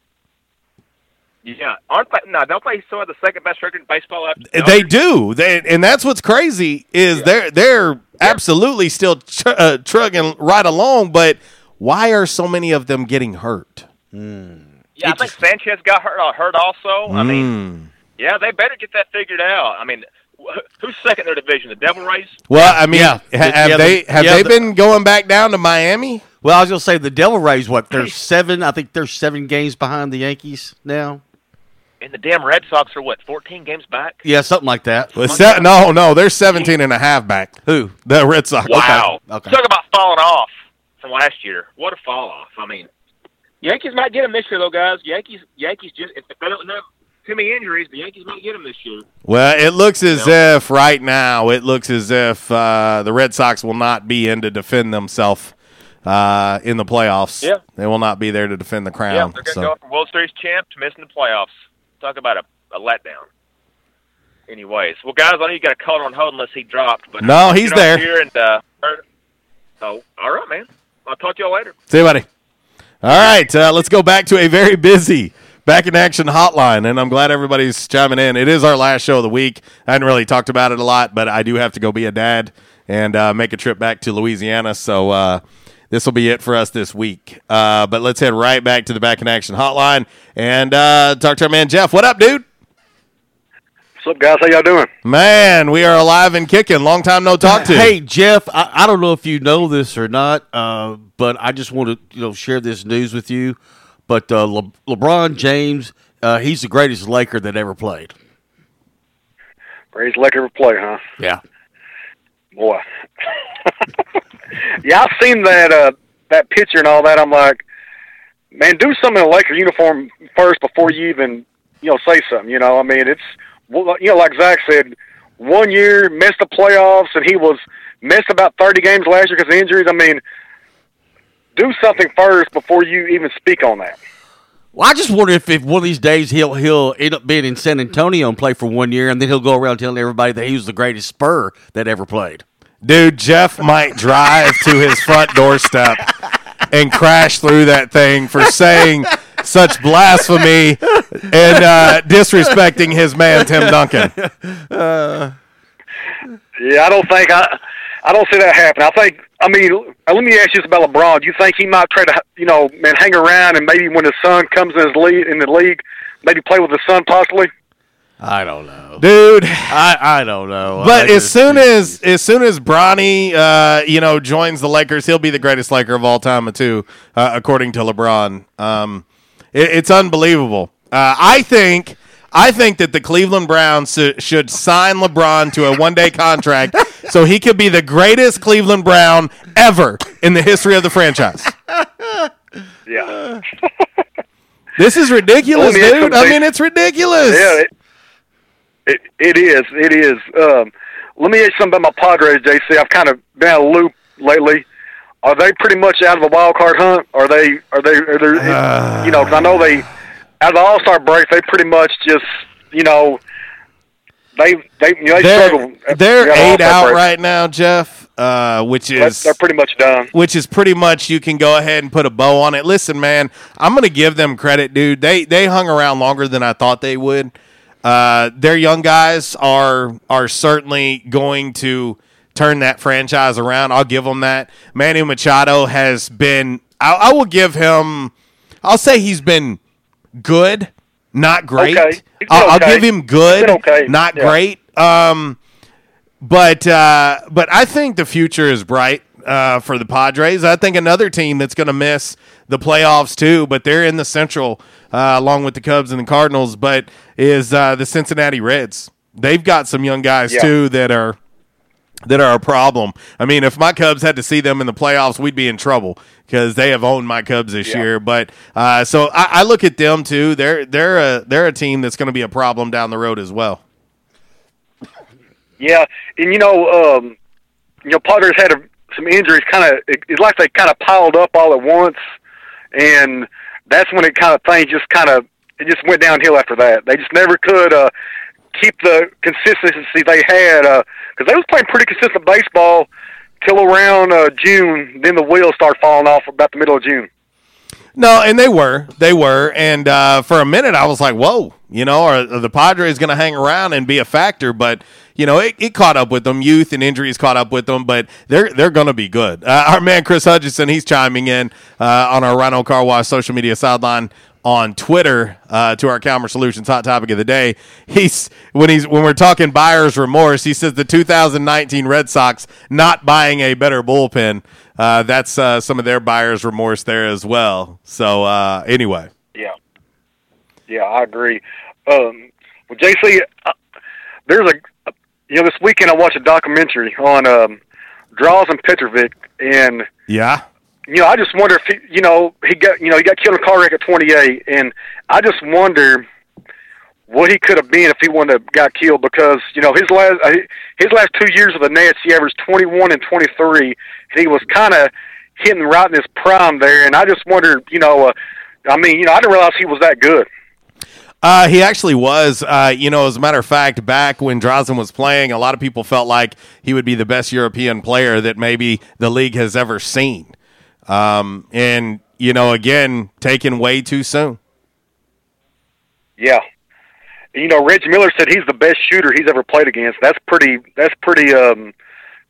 Yeah, aren't they? No, don't they still have the second best record in baseball? After They do, they, and that's what's crazy is they're they're absolutely still tr- uh, trugging right along. But why are so many of them getting hurt? Yeah, I think Sanchez got hurt. Uh, hurt also. I mean, Mm. yeah, they better get that figured out. I mean, wh- who's second in their division? The Devil Rays. Well, I mean, Yeah. ha- have Yeah, they have yeah, they the- been going back down to Miami? Well, I was going to say the Devil Rays. What they're *laughs* seven? I think they're seven games behind the Yankees now. And the damn Red Sox are what, 14 games back? Yeah, something like that. Well, se- no, no, they're 17 and a half back. Who? The Red Sox. Wow. Okay. Talk about falling off from last year. What a fall off. I mean, Yankees might get them this year, though, guys. Yankees, Yankees just if they don't have too many injuries, the Yankees might get them this year. Well, it looks as if right now it looks as if uh, the Red Sox will not be in to defend themselves uh, in the playoffs. Yeah. they will not be there to defend the crown. yeah, crown. they're going to so. go from World Series champ to missing the playoffs. Talk about a, a letdown. Anyways, well, guys, I know you got a caller on hold unless he dropped. But No, he's there. Here and uh, so, all right, man. I'll talk to y'all later. See you, buddy. All right, uh, let's go back to a very busy back in action hotline, and I'm glad everybody's chiming in. It is our last show of the week. I hadn't really talked about it a lot, but I do have to go be a dad and uh, make a trip back to Louisiana. So uh, this will be it for us this week. Uh, but let's head right back to the Back in Action hotline and uh, talk to our man Jeff. What up, dude? What's up, guys? How y'all doing? Man, we are alive and kicking. Long time no talk to. Hey Jeff, I, I don't know if you know this or not, uh, but I just want to you know share this news with you. But uh, Le- LeBron James, uh, he's the greatest Laker that ever played. Greatest Laker ever play, huh? Yeah. Boy. *laughs* *laughs* yeah, I've seen that uh that picture and all that. I'm like, man, do something in a Laker uniform first before you even you know say something. You know, I mean, it's you know, like Zach said, one year missed the playoffs, and he was missed about 30 games last year because of injuries. I mean, do something first before you even speak on that. Well, I just wonder if, if one of these days he'll he'll end up being in San Antonio and play for one year, and then he'll go around telling everybody that he was the greatest Spur that ever played. Dude, Jeff might drive to his front doorstep and crash through that thing for saying such blasphemy and uh, disrespecting his man Tim Duncan. Yeah, I don't think I, I don't see that happen. I think, I mean, uh, let me ask you this about LeBron. Do you think he might try to, you know, man, hang around and maybe when his son comes in his league in the league, maybe play with his son possibly? I don't know, dude. I, I don't know. But I as just- soon as as soon as Bronny, uh, you know, joins the Lakers, he'll be the greatest Laker of all time too, uh, according to LeBron. Um, it, it's unbelievable. Uh, I think. I think that the Cleveland Browns should sign LeBron to a one-day contract so he could be the greatest Cleveland Brown ever in the history of the franchise. Yeah. This is ridiculous, Let me ask dude. I mean, it's ridiculous. Yeah, it, it, it is. It is. Um, let me ask you something about my Padres, JC. I've kind of been out of the loop lately. Are they pretty much out of the wild card hunt? Are they? Are they? Are they? you know, 'cause I know they out of the All Star break, they pretty much just you know they they you know, they They're, struggle. they're They got eight out break. right now, Jeff, uh, which is they're pretty much done. which is pretty much you can go ahead and put a bow on it. Listen, man, I'm going to give them credit, dude. They they hung around longer than I thought they would. Uh, their young guys are are certainly going to turn that franchise around. I'll give them that. Manny Machado has been. I, I will give him. I'll say he's been good, not great. Okay. I'll, I'll give him good, okay. not Yeah. great. Um, but uh, but I think the future is bright uh, for the Padres. I think another team that's going to miss the playoffs too, but they're in the Central uh, along with the Cubs and the Cardinals. But is uh, the Cincinnati Reds? They've got some young guys Yeah. too that are that are a problem. I mean, if my Cubs had to see them in the playoffs, we'd be in trouble because they have owned my Cubs this year. But uh, so I, I look at them too. They're they're a they're a team that's going to be a problem down the road as well. Yeah, and you know, um, you know, Padres had a, some injuries. Kind of, it, it's like they kind of piled up all at once, and that's when it kind of things just kind of it just went downhill after that. They just never could uh, keep the consistency they had because they was playing pretty consistent baseball till around uh, June. Then the wheels start falling off about the middle of June. No, and they were, they were, and uh, for a minute I was like, "Whoa," you know, are, are the Padres going to hang around and be a factor? But you know, it, it caught up with them. Youth and injuries caught up with them, but they're they're going to be good. Uh, our man Chris Hutchinson, he's chiming in uh, on our Rhino Car Wash social media sideline on Twitter uh, to our Calmer Solutions hot topic of the day. He's when he's when we're talking buyer's remorse. He says the 2019 Red Sox not buying a better bullpen. Uh, that's uh, some of their buyer's remorse there as well. So uh, anyway, Yeah, yeah, I agree. Um, well, JC, uh, there's a you know this weekend I watched a documentary on um, Drazen Petrovic, and yeah, you know I just wonder if he, you know he got you know he got killed in a car wreck at 28, and I just wonder what he could have been if he wouldn't have got killed because you know his last uh, his last two years of the Nets he averaged 21 and 23, and he was kind of hitting right in his prime there, and I just wondered you know. Uh, I mean, you know, I didn't realize he was that good. Uh, he actually was. Uh, you know, as a matter of fact, back when Drazen was playing, a lot of people felt like he would be the best European player that maybe the league has ever seen. Um, and you know, again, taken way too soon. Yeah. You know, Reggie Miller said he's the best shooter he's ever played against. That's pretty. That's pretty. Um,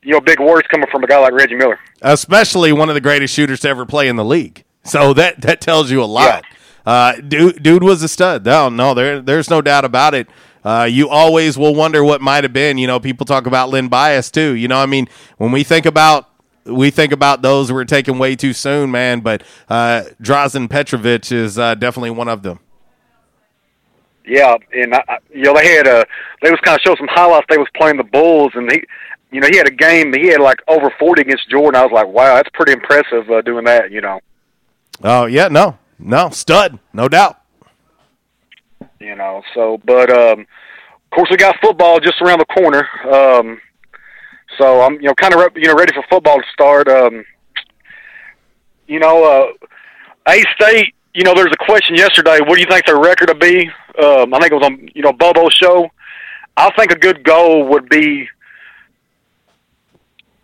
you know big words coming from a guy like Reggie Miller. especially one of the greatest shooters to ever play in the league. So that that tells you a lot. Uh, dude, dude was a stud. No, no, there, there's no doubt about it. Uh, you always will wonder what might have been. You know, people talk about Len Bias too. You know, I mean, when we think about we think about those who were taken way too soon, man. But uh, Drazen Petrovic is uh, definitely one of them. Yeah, and I, I- you know they had a they was kind of show some highlights. They was playing the Bulls, and he, you know, he had a game. He had like over forty against Jordan. I was like, wow, that's pretty impressive uh, doing that. You know, Oh yeah, no, no stud, no doubt. you know. So, but um, of course we got football just around the corner. Um, so I'm you know kind of re- you know ready for football to start. Um, you know, uh, A State. You know, there's a question yesterday. What do you think their record will be? Um, I think it was on you know Bobo's show. I think a good goal would be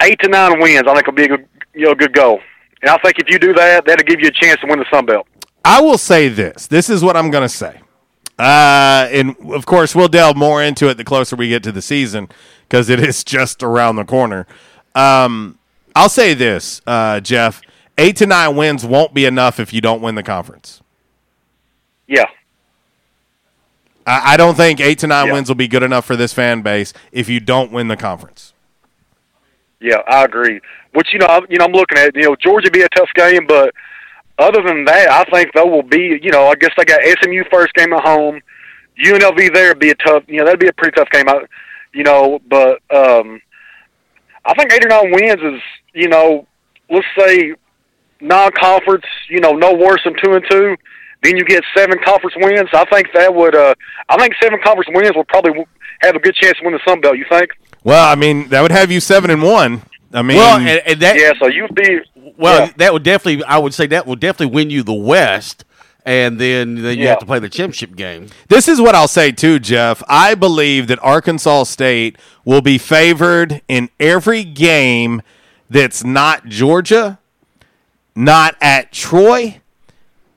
eight to nine wins. I think will be a good you know good goal. And I think if you do that, that'll give you a chance to win the Sun Belt. I will say this. This is what I'm going to say. Uh, and of course, we'll delve more into it the closer we get to the season because it is *laughs* just around the corner. Um, I'll say this, uh, Jeff. Eight to nine wins won't be enough if you don't win the conference. Yeah. I, I don't think eight to nine wins will be good enough for this fan base if you don't win the conference. Yeah, I agree. Which you know, I'm, you know, I'm looking at you know Georgia be a tough game, but other than that, I think they will be. You know, I guess they got SMU first game at home. UNLV there would be a tough. You know, that'd be a pretty tough game. I, you know, but um, I think eight or nine wins is you know, let's say non-conference. You know, no worse than two and two. Then you get seven conference wins. I think that would. uh I think seven conference wins will probably have a good chance to win the Sun Belt. You think? Well, I mean, that would have you seven and one. I mean, well, and, and that yeah, so you'd be well. That would definitely, I would say, that would definitely win you the West, and then then you Yeah. have to play the championship game. This is what I'll say too, Jeff. I believe that Arkansas State will be favored in every game that's not Georgia, not at Troy,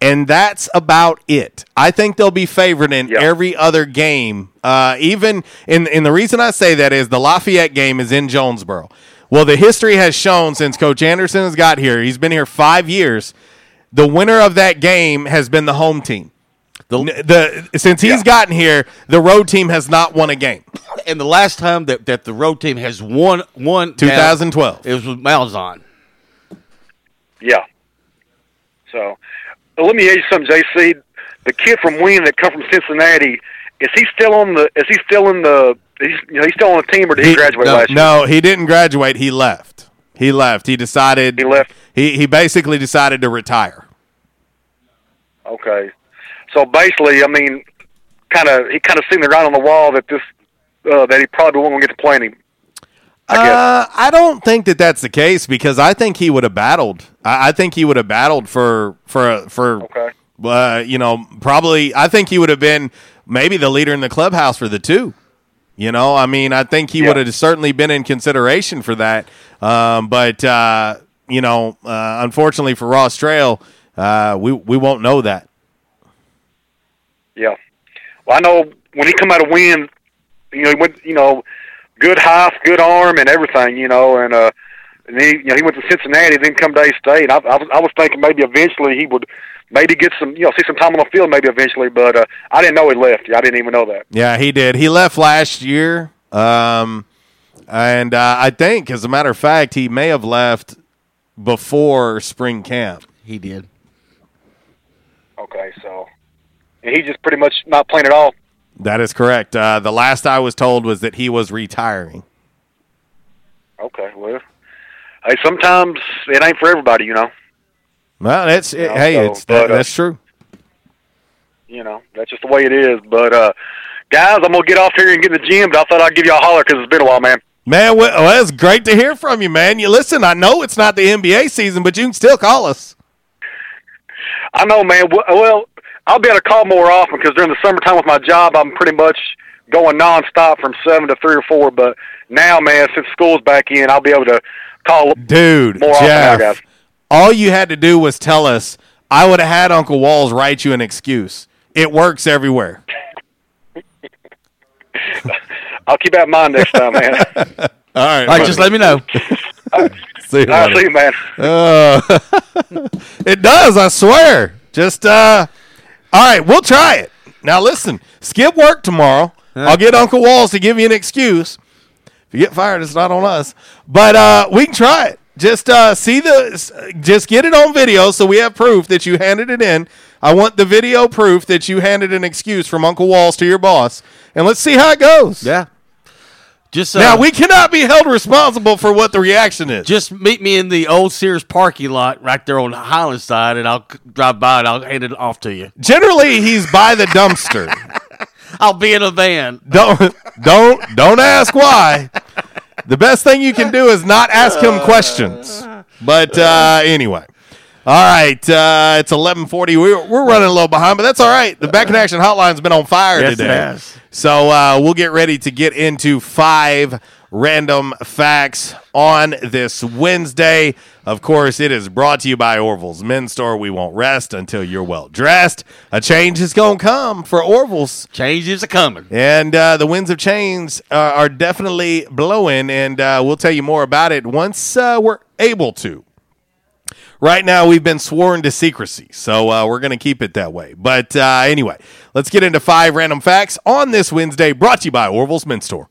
and that's about it. I think they'll be favored in every other game. Uh, even in and the reason I say that is the Lafayette game is in Jonesboro. Well, the history has shown since Coach Anderson has got here, he's been here five years. The winner of that game has been the home team. The, the since he's gotten here, the road team has not won a game. And the last time that, that the road team has won won 2012. it was with Malzahn. Yeah. So, but let me ask you something, JC. The kid from Wynne that come from Cincinnati, is he still on the? Is he still in the? He's, you know, he's still on the team, or did he, graduate no, last year? no, he didn't graduate. He left. He left. He decided. He left. He he basically decided to retire. Okay. So basically, I mean, kind of he kind of seen the writing on the wall that this uh, that he probably won't get to play any. Uh, I don't think that that's the case because I think he would have battled. I, I think he would have battled for for for. Okay. Uh, you know, probably. I think he would have been maybe the leader in the clubhouse for the two. You know, I mean, I think he would have certainly been in consideration for that. Um, but uh, you know, uh, unfortunately for Ross Trail, uh, we we won't know that. Yeah. Well, I know when he come out of Wynne, you know, he went, you know, good height, good arm, and everything, you know, and uh, and he, you know, he went to Cincinnati, then come to A State. And I, I was, I was thinking maybe eventually he would maybe get some, you know, see some time on the field, maybe eventually. But uh, I didn't know he left. I didn't even know that. Yeah, he did. He left last year, um, and uh, I think, as a matter of fact, he may have left before spring camp. He did. Okay, so and he's just pretty much not playing at all. That is correct. Uh, the last I was told was that he was retiring. Okay, well, hey, sometimes it ain't for everybody, you know. Well, that's You know, hey, so, it's that, but, uh, that's true. You know, that's just the way it is. But uh, guys, I'm gonna get off here and get in the gym. But I thought I'd give you a holler because it's been a while, man. Man, well, well, it's great to hear from you, man. You listen. I know it's not the NBA season, but you can still call us. I know, man. Well- Well, I'll be able to call more often because during the summertime with my job, I'm pretty much going nonstop from seven to three or four. But now, man, since school's back in, I'll be able to call Dude, more often now, guys. All you had to do was tell us. I would have had Uncle Walls write you an excuse. It works everywhere. I'll keep that in mind next time, man. *laughs* All right. All right, just let me know. *laughs* see you, I'll see you, man. Uh, *laughs* it does, I swear. Just uh all right, we'll try it. Now listen, skip work tomorrow. I'll get Uncle Walls to give you an excuse. If you get fired, it's not on us. But uh we can try it. Just uh see the just get it on video so we have proof that you handed it in. I want the video proof that you handed an excuse from Uncle Walls to your boss. And let's see how it goes. Yeah. Just uh, now we cannot be held responsible for what the reaction is. Just meet me in the old Sears parking lot right there on the Highland side, and I'll drive by and I'll hand it off to you. Generally, he's by the dumpster. *laughs* I'll be in a van. Don't don't don't ask why. The best thing you can do is not ask him questions. *laughs* But uh, anyway, all right. Uh, it's eleven forty. We're we're running a little behind, but that's all right. The back in action hotline's been on fire Yes, today, so uh, we'll get ready to get into five random facts on this Wednesday. Of course, it is brought to you by Orville's Men's Store. We won't rest until you're well dressed. A change is going to come for Orville's. Change is a coming. And uh, the winds of change uh, are definitely blowing, and uh, we'll tell you more about it once uh, we're able to. Right now, we've been sworn to secrecy, so uh, we're going to keep it that way. But uh, anyway, let's get into five random facts on this Wednesday, brought to you by Orville's Men's Store.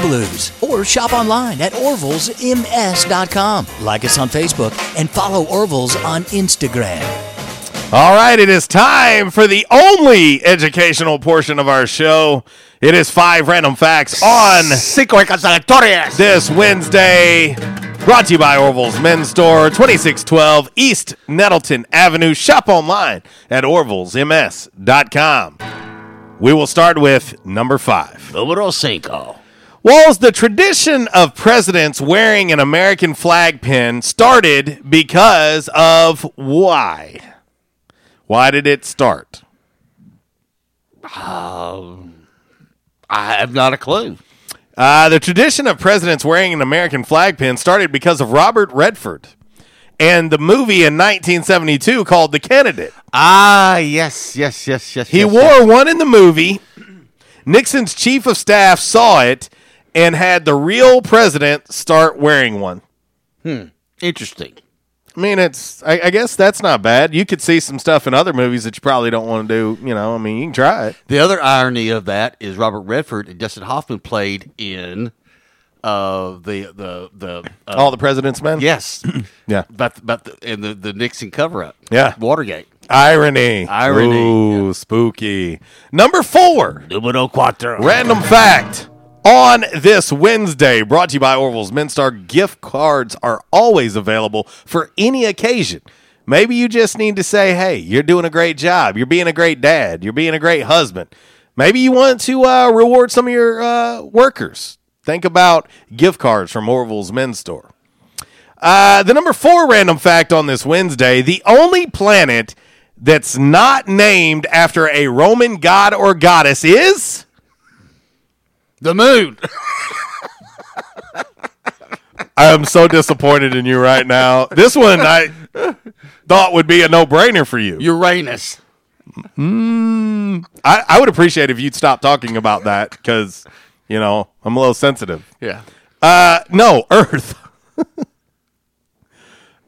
Blues. Or shop online at orvillesms.com. Like us on Facebook and follow Orville's on Instagram. All right, it is time for the only educational portion of our show. It is five random facts on this Wednesday. Brought to you by Orville's Men's Store, 2612 East Nettleton Avenue. Shop online at orvillesms.com. We will start with number five. Numero cinco. Walls, the tradition of presidents wearing an American flag pin started because of why? Why did it start? Um, I have not a clue. Uh, the tradition of presidents wearing an American flag pin started because of Robert Redford and the movie in 1972 called The Candidate. Ah, yes, yes, yes, yes. He yes, wore yes. one in the movie. Nixon's chief of staff saw it and had the real president start wearing one. Hmm. Interesting. I mean, it's. I, I guess that's not bad. You could see some stuff in other movies that you probably don't want to do. You know, I mean, you can try it. The other irony of that is Robert Redford and Dustin Hoffman played in uh, the the the uh, All the President's Men. Yes, *clears throat* Yeah. about about the, and the the Nixon cover up. Yeah. Watergate. Irony. Irony, Ooh, spooky. Number four. Numero cuatro. Random fact. On this Wednesday, brought to you by Orville's Men's Star, gift cards are always available for any occasion. Maybe you just need to say, hey, you're doing a great job. You're being a great dad. You're being a great husband. Maybe you want to uh, reward some of your uh, workers. Think about gift cards from Orville's Men's Store. Uh, the number four random fact on this Wednesday the only planet that's not named after a Roman god or goddess is. The moon. *laughs* I am so disappointed in you right now. This one I thought would be a no brainer for you. Uranus. Mm, I, I would appreciate if you'd stop talking about that because, you know, I'm a little sensitive. Yeah. Uh, no, Earth. *laughs*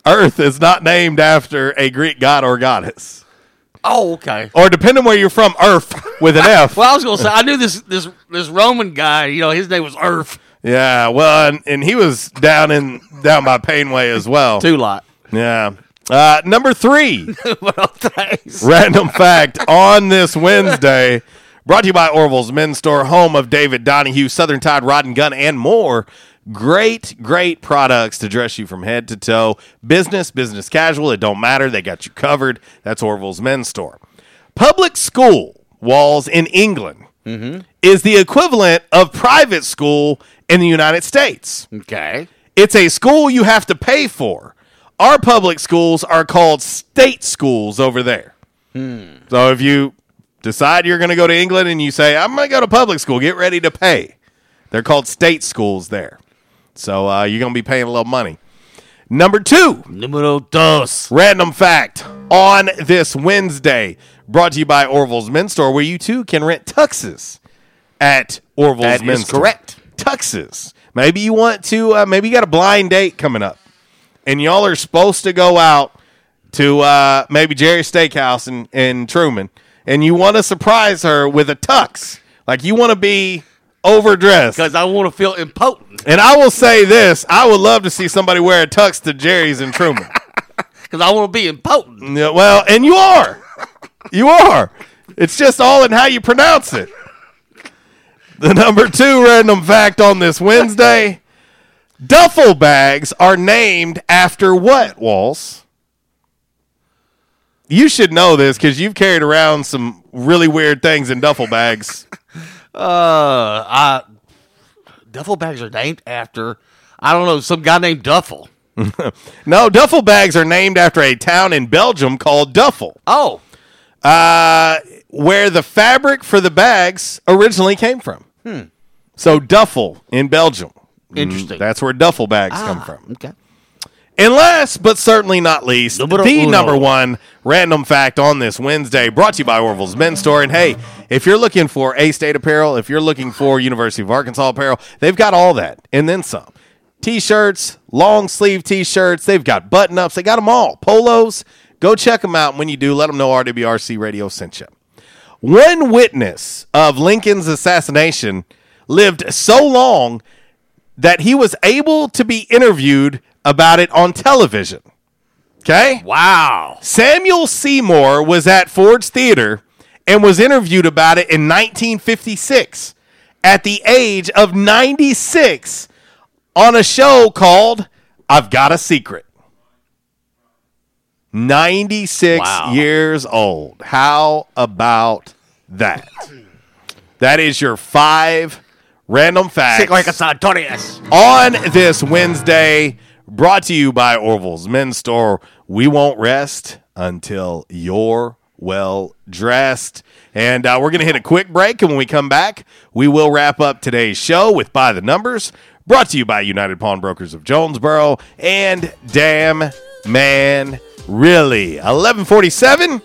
Earth is not named after a Greek god or goddess. Oh, okay. Or depending where you're from, Earth *laughs* with an *laughs* F. Well, I was going to say I knew this this this Roman guy. You know, his name was Earth. Yeah, well, and, and he was down in down by Painway as well. Two lot. Yeah. Uh, number three. *laughs* Random fact on this Wednesday. Brought to you by Orville's Men's Store, home of David Donahue, Southern Tide Rod and Gun, and more. Great, great products to dress you from head to toe. Business, business casual, it don't matter. They got you covered. That's Orville's Men's Store. Public school walls in England mm-hmm. is the equivalent of private school in the United States. Okay. It's a school you have to pay for. Our public schools are called state schools over there. Hmm. So if you decide you're going to go to England and you say, I'm going to go to public school, get ready to pay. They're called state schools there. So uh, you're going to be paying a little money. Number two. Numero dos. Random fact on this Wednesday, brought to you by Orville's Men's Store, where you too can rent tuxes at Orville's That is Men's Store. correct. Tuxes. Maybe you want to, uh, maybe you got a blind date coming up, and y'all are supposed to go out to uh, maybe Jerry's Steakhouse in, in Truman, and you want to surprise her with a tux. Like you want to be overdressed. Because I want to feel impotent. And I will say this I would love to see somebody wear a tux to Jerry's and Truman. *laughs* Because I want to be impotent. Yeah, well, and you are. You are. It's just all in how you pronounce it. The number two random fact on this Wednesday duffel bags are named after what, Walls? You should know this because you've carried around some really weird things in duffel bags. Uh, I, duffel bags are named after, I don't know, some guy named Duffel. *laughs* no, duffel bags are named after a town in Belgium called Duffel. Oh. Uh, where the fabric for the bags originally came from. Hmm. So Duffel in Belgium. Interesting. Mm, That's where duffel bags come Ah, from. Okay. And last but certainly not least, the number one random fact on this Wednesday, brought to you by Orville's Men's Store. And hey, if you're looking for A State apparel, if you're looking for University of Arkansas apparel, they've got all that and then some. T-shirts, long sleeve T-shirts, they've got button-ups, they got them all. Polos, go check them out. And when you do, let them know RWRC Radio sent you. One witness of Lincoln's assassination lived so long that he was able to be interviewed about it on television. Okay? Wow. Samuel Seymour was at Ford's Theater and was interviewed about it in 1956 at the age of 96 on a show called I've Got a Secret. 96 Wow. years old. How about that? That is your five random facts Cinco Sartorius. on this Wednesday, brought to you by Orville's Men's Store. We won't rest until you're well dressed. And uh, we're going to hit a quick break. And when we come back, we will wrap up today's show with By the Numbers, brought to you by United Pawnbrokers of Jonesboro and Damn Man Really. 1147.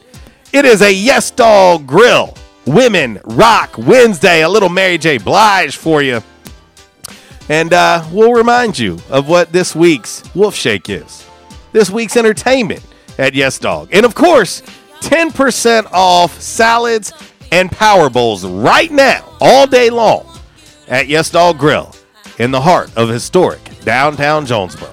It is a Yes Dog Grill Women Rock Wednesday. A little Mary J. Blige for you. And uh, we'll remind you of what this week's Wolf Shake is. This week's entertainment at Yes Dog. And of course, 10% off salads and power bowls right now, all day long, at Yes Dog Grill in the heart of historic downtown Jonesboro.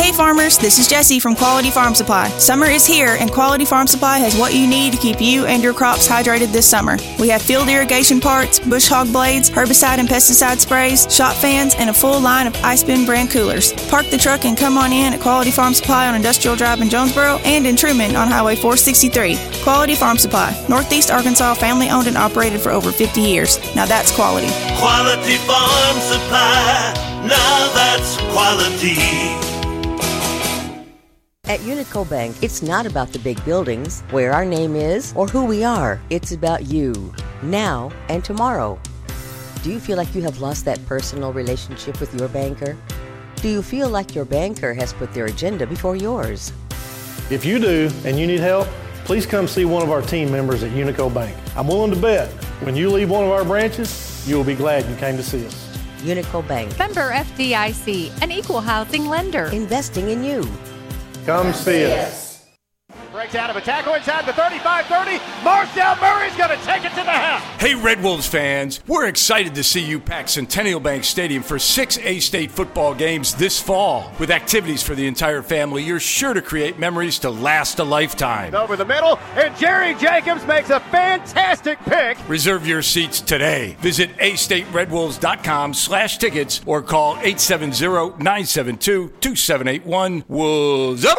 Hey farmers, this is Jesse from Quality Farm Supply. Summer is here and Quality Farm Supply has what you need to keep you and your crops hydrated this summer. We have field irrigation parts, bush hog blades, herbicide and pesticide sprays, shot fans, and a full line of Ice Bin brand coolers. Park the truck and come on in at Quality Farm Supply on Industrial Drive in Jonesboro and in Truman on Highway 463. Quality Farm Supply, Northeast Arkansas, family owned and operated for over 50 years. Now that's quality. Quality Farm Supply. Now that's quality. At Unico Bank, it's not about the big buildings, where our name is, or who we are. It's about you, now and tomorrow. Do you feel like you have lost that personal relationship with your banker? Do you feel like your banker has put their agenda before yours? If you do and you need help, please come see one of our team members at Unico Bank. I'm willing to bet when you leave one of our branches, you will be glad you came to see us. Unico Bank, Member FDIC, an equal housing lender. investing in you. Come see us. Out of a tackle inside the 35-30. Marcel Murray's going to take it to the house. Hey, Red Wolves fans, we're excited to see you pack Centennial Bank Stadium for six A State football games this fall. With activities for the entire family, you're sure to create memories to last a lifetime. Over the middle, and Jerry Jacobs makes a fantastic pick. Reserve your seats today. Visit astateredwolves.com slash tickets or call 870-972-2781. Wolves up!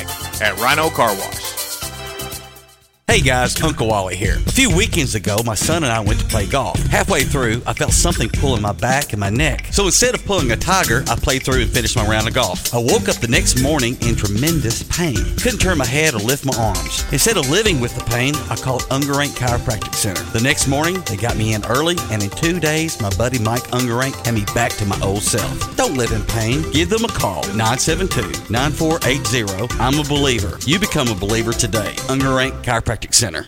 at Rhino Car Wash. Hey guys, Uncle Wally here. A few weekends ago, my son and I went to play golf. Halfway through, I felt something pulling my back and my neck. So instead of pulling a tiger, I played through and finished my round of golf. I woke up the next morning in tremendous pain. Couldn't turn my head or lift my arms. Instead of living with the pain, I called Ungerank Chiropractic Center. The next morning, they got me in early, and in two days, my buddy Mike Ungerank had me back to my old self. Don't live in pain. Give them a call, 972-9480. I'm a believer. You become a believer today. Ungerank Chiropractic Center.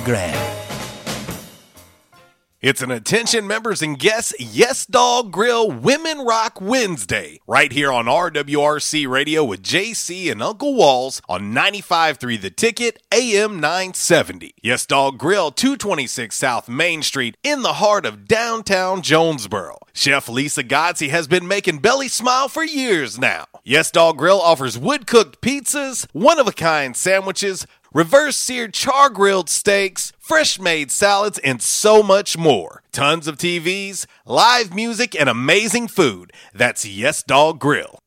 It's an attention members and guests Yes Dog Grill Women Rock Wednesday right here on RWRC Radio with JC and Uncle Walls on 95.3 The Ticket AM 970. Yes Dog Grill 226 South Main Street in the heart of downtown Jonesboro. Chef Lisa Godsey has been making Belly smile for years now. Yes Dog Grill offers wood cooked pizzas, one of a kind sandwiches, reverse seared char grilled steaks, fresh made salads, and so much more. Tons of TVs, live music, and amazing food. That's Yes Dog Grill.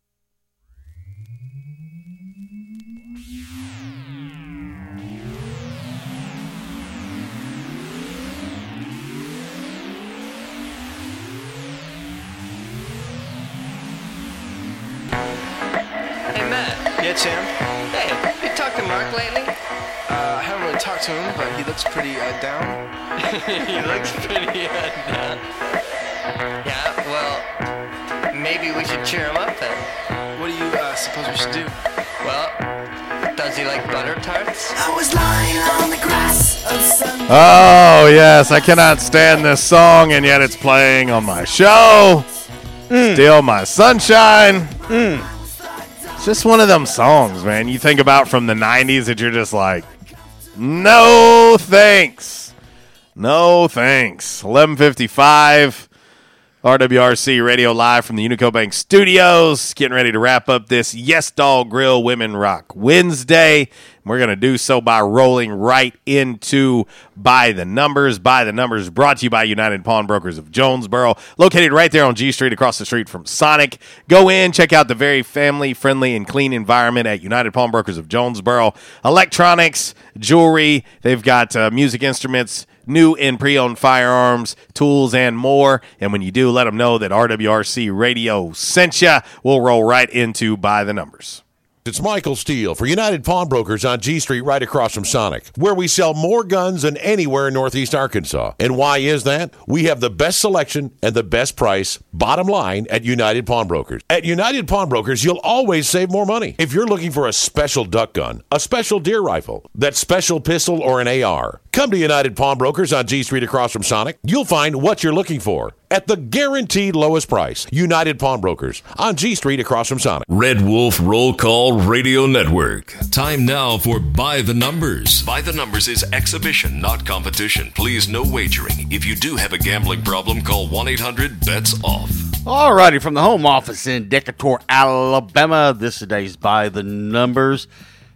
Hey Matt. Yeah, Tim. To him, but he looks pretty uh, down. *laughs* he looks pretty uh, down. Yeah, well, maybe we should cheer him up then. What do you uh, suppose we should do? Well, does he like butter tarts? I was lying on the grass of sun. Oh, yes. I cannot stand this song, and yet it's playing on my show. Still my sunshine. It's just one of them songs, man. You think about from the 90s that you're just like, no thanks. No thanks. 1155. RWRC Radio Live from the Unico Bank Studios. Getting ready to wrap up this Yes Dog Grill Women Rock Wednesday. We're going to do so by rolling right into By the Numbers. By the Numbers brought to you by United Pawnbrokers of Jonesboro, located right there on G Street across the street from Sonic. Go in, check out the very family friendly and clean environment at United Pawnbrokers of Jonesboro. Electronics, jewelry, they've got uh, music instruments, new and pre-owned firearms, tools, and more. And when you do, let them know that RWRC Radio sent you. We'll roll right into By the Numbers. It's Michael Steele for United Pawnbrokers on G Street right across from Sonic, where we sell more guns than anywhere in Northeast Arkansas. And why is that? We have the best selection and the best price, bottom line, at United Pawnbrokers. At United Pawnbrokers, you'll always save more money. If you're looking for a special duck gun, a special deer rifle, that special pistol, or an AR, come to United Pawnbrokers on G Street across from Sonic. You'll find what you're looking for at the guaranteed lowest price. United Pawnbrokers on G Street across from Sonic. Red Wolf Roll Call Radio Network. Time now for By the Numbers. By the Numbers is exhibition, not competition. Please, no wagering. If you do have a gambling problem, call 1 800 BETS OFF. Alrighty, from the home office in Decatur, Alabama, this today's by the numbers.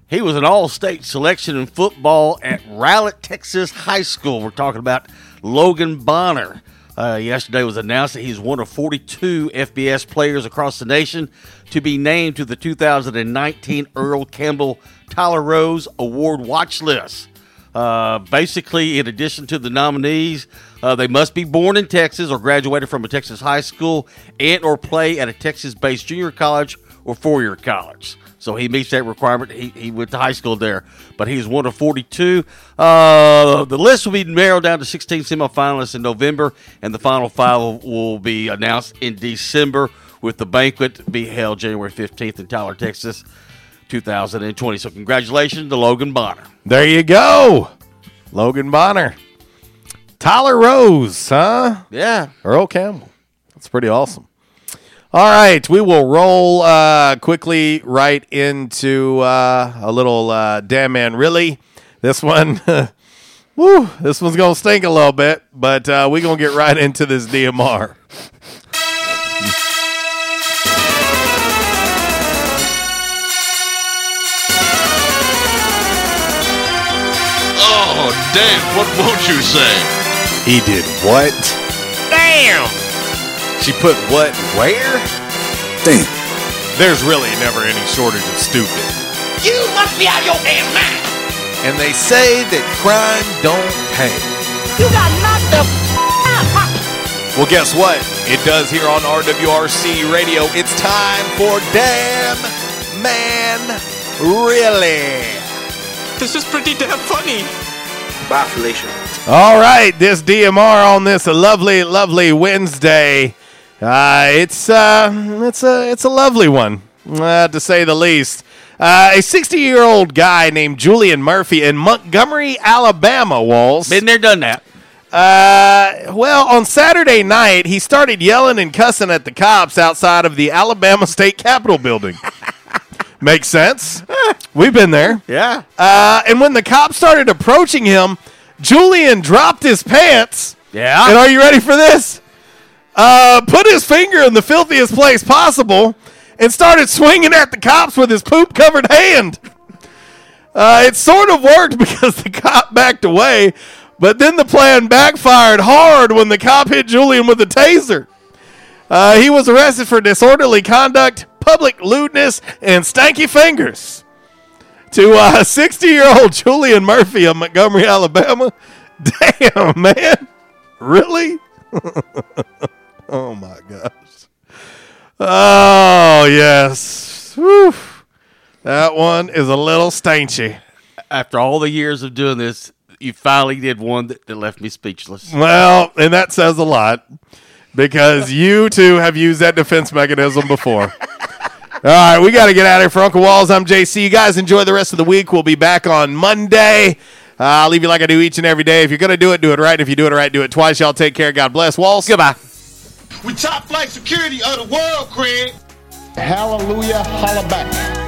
He was an all-state selection in football at Rowlett, Texas High School. We're talking about Logan Bonner. Uh, yesterday was announced that he's one of 42 FBS players across the nation to be named to the 2019 Earl Campbell Tyler Rose Award watch list. Uh, basically, in addition to the nominees, uh, they must be born in Texas or graduated from a Texas high school and or play at a Texas-based junior college or four-year college. So he meets that requirement. He, he went to high school there, but he's one of 42. Uh, the list will be narrowed down to 16 semifinalists in November, and the final five will, be announced in December, with the banquet be held January 15th in Tyler, Texas, 2020. So congratulations to Logan Bonner. There you go. Logan Bonner. Tyler Rose, huh? Yeah. Earl Campbell. That's pretty awesome. All right, we will roll uh, quickly right into uh, a little uh, damn man really. This one, *laughs* woo, this one's gonna stink a little bit, but uh, we're gonna get right into this DMR. Oh, damn, what won't you say? He did what? Damn! She put what where? Damn. There's really never any shortage of stupid. You must be out your damn mind. And they say that crime don't pay. You got knocked the out. Well, guess what? It does here on RWRC Radio. It's time for Damn Man Really. This is pretty damn funny. Bye, Felicia. All right, this DMR on this lovely, lovely Wednesday. Uh, it's uh, it's a it's a lovely one, uh, to say the least. Uh, a 60 year old guy named Julian Murphy in Montgomery, Alabama, Walls. Been there, done that. Uh, well, on Saturday night, he started yelling and cussing at the cops outside of the Alabama *laughs* State Capitol building. *laughs* Makes sense. We've been there. Yeah. Uh, and when the cops started approaching him, Julian dropped his pants. Yeah. And are you ready for this? Uh, put his finger in the filthiest place possible and started swinging at the cops with his poop covered hand. Uh, it sort of worked *laughs* because the cop backed away, but then the plan backfired hard when the cop hit Julian with a taser. Uh, he was arrested for disorderly conduct, public lewdness, and stanky fingers. To *laughs* 60 year old Julian Murphy of Montgomery, Alabama. *laughs* Damn, man. Really? Oh, my gosh. Oh, yes. Whew. That one is a little stanchy. After all the years of doing this, you finally did one that, that left me speechless. Well, and that says a lot because *laughs* you two have used that defense mechanism before. All right, we got to get out of here for Uncle Walls. I'm JC. You guys enjoy the rest of the week. We'll be back on Monday. Uh, I'll leave you like I do each and every day. If you're going to do it, do it right. If you do it right, do it twice. Y'all take care. God bless. Walls. Goodbye. We top flight security of the world, Craig. Hallelujah, holla back.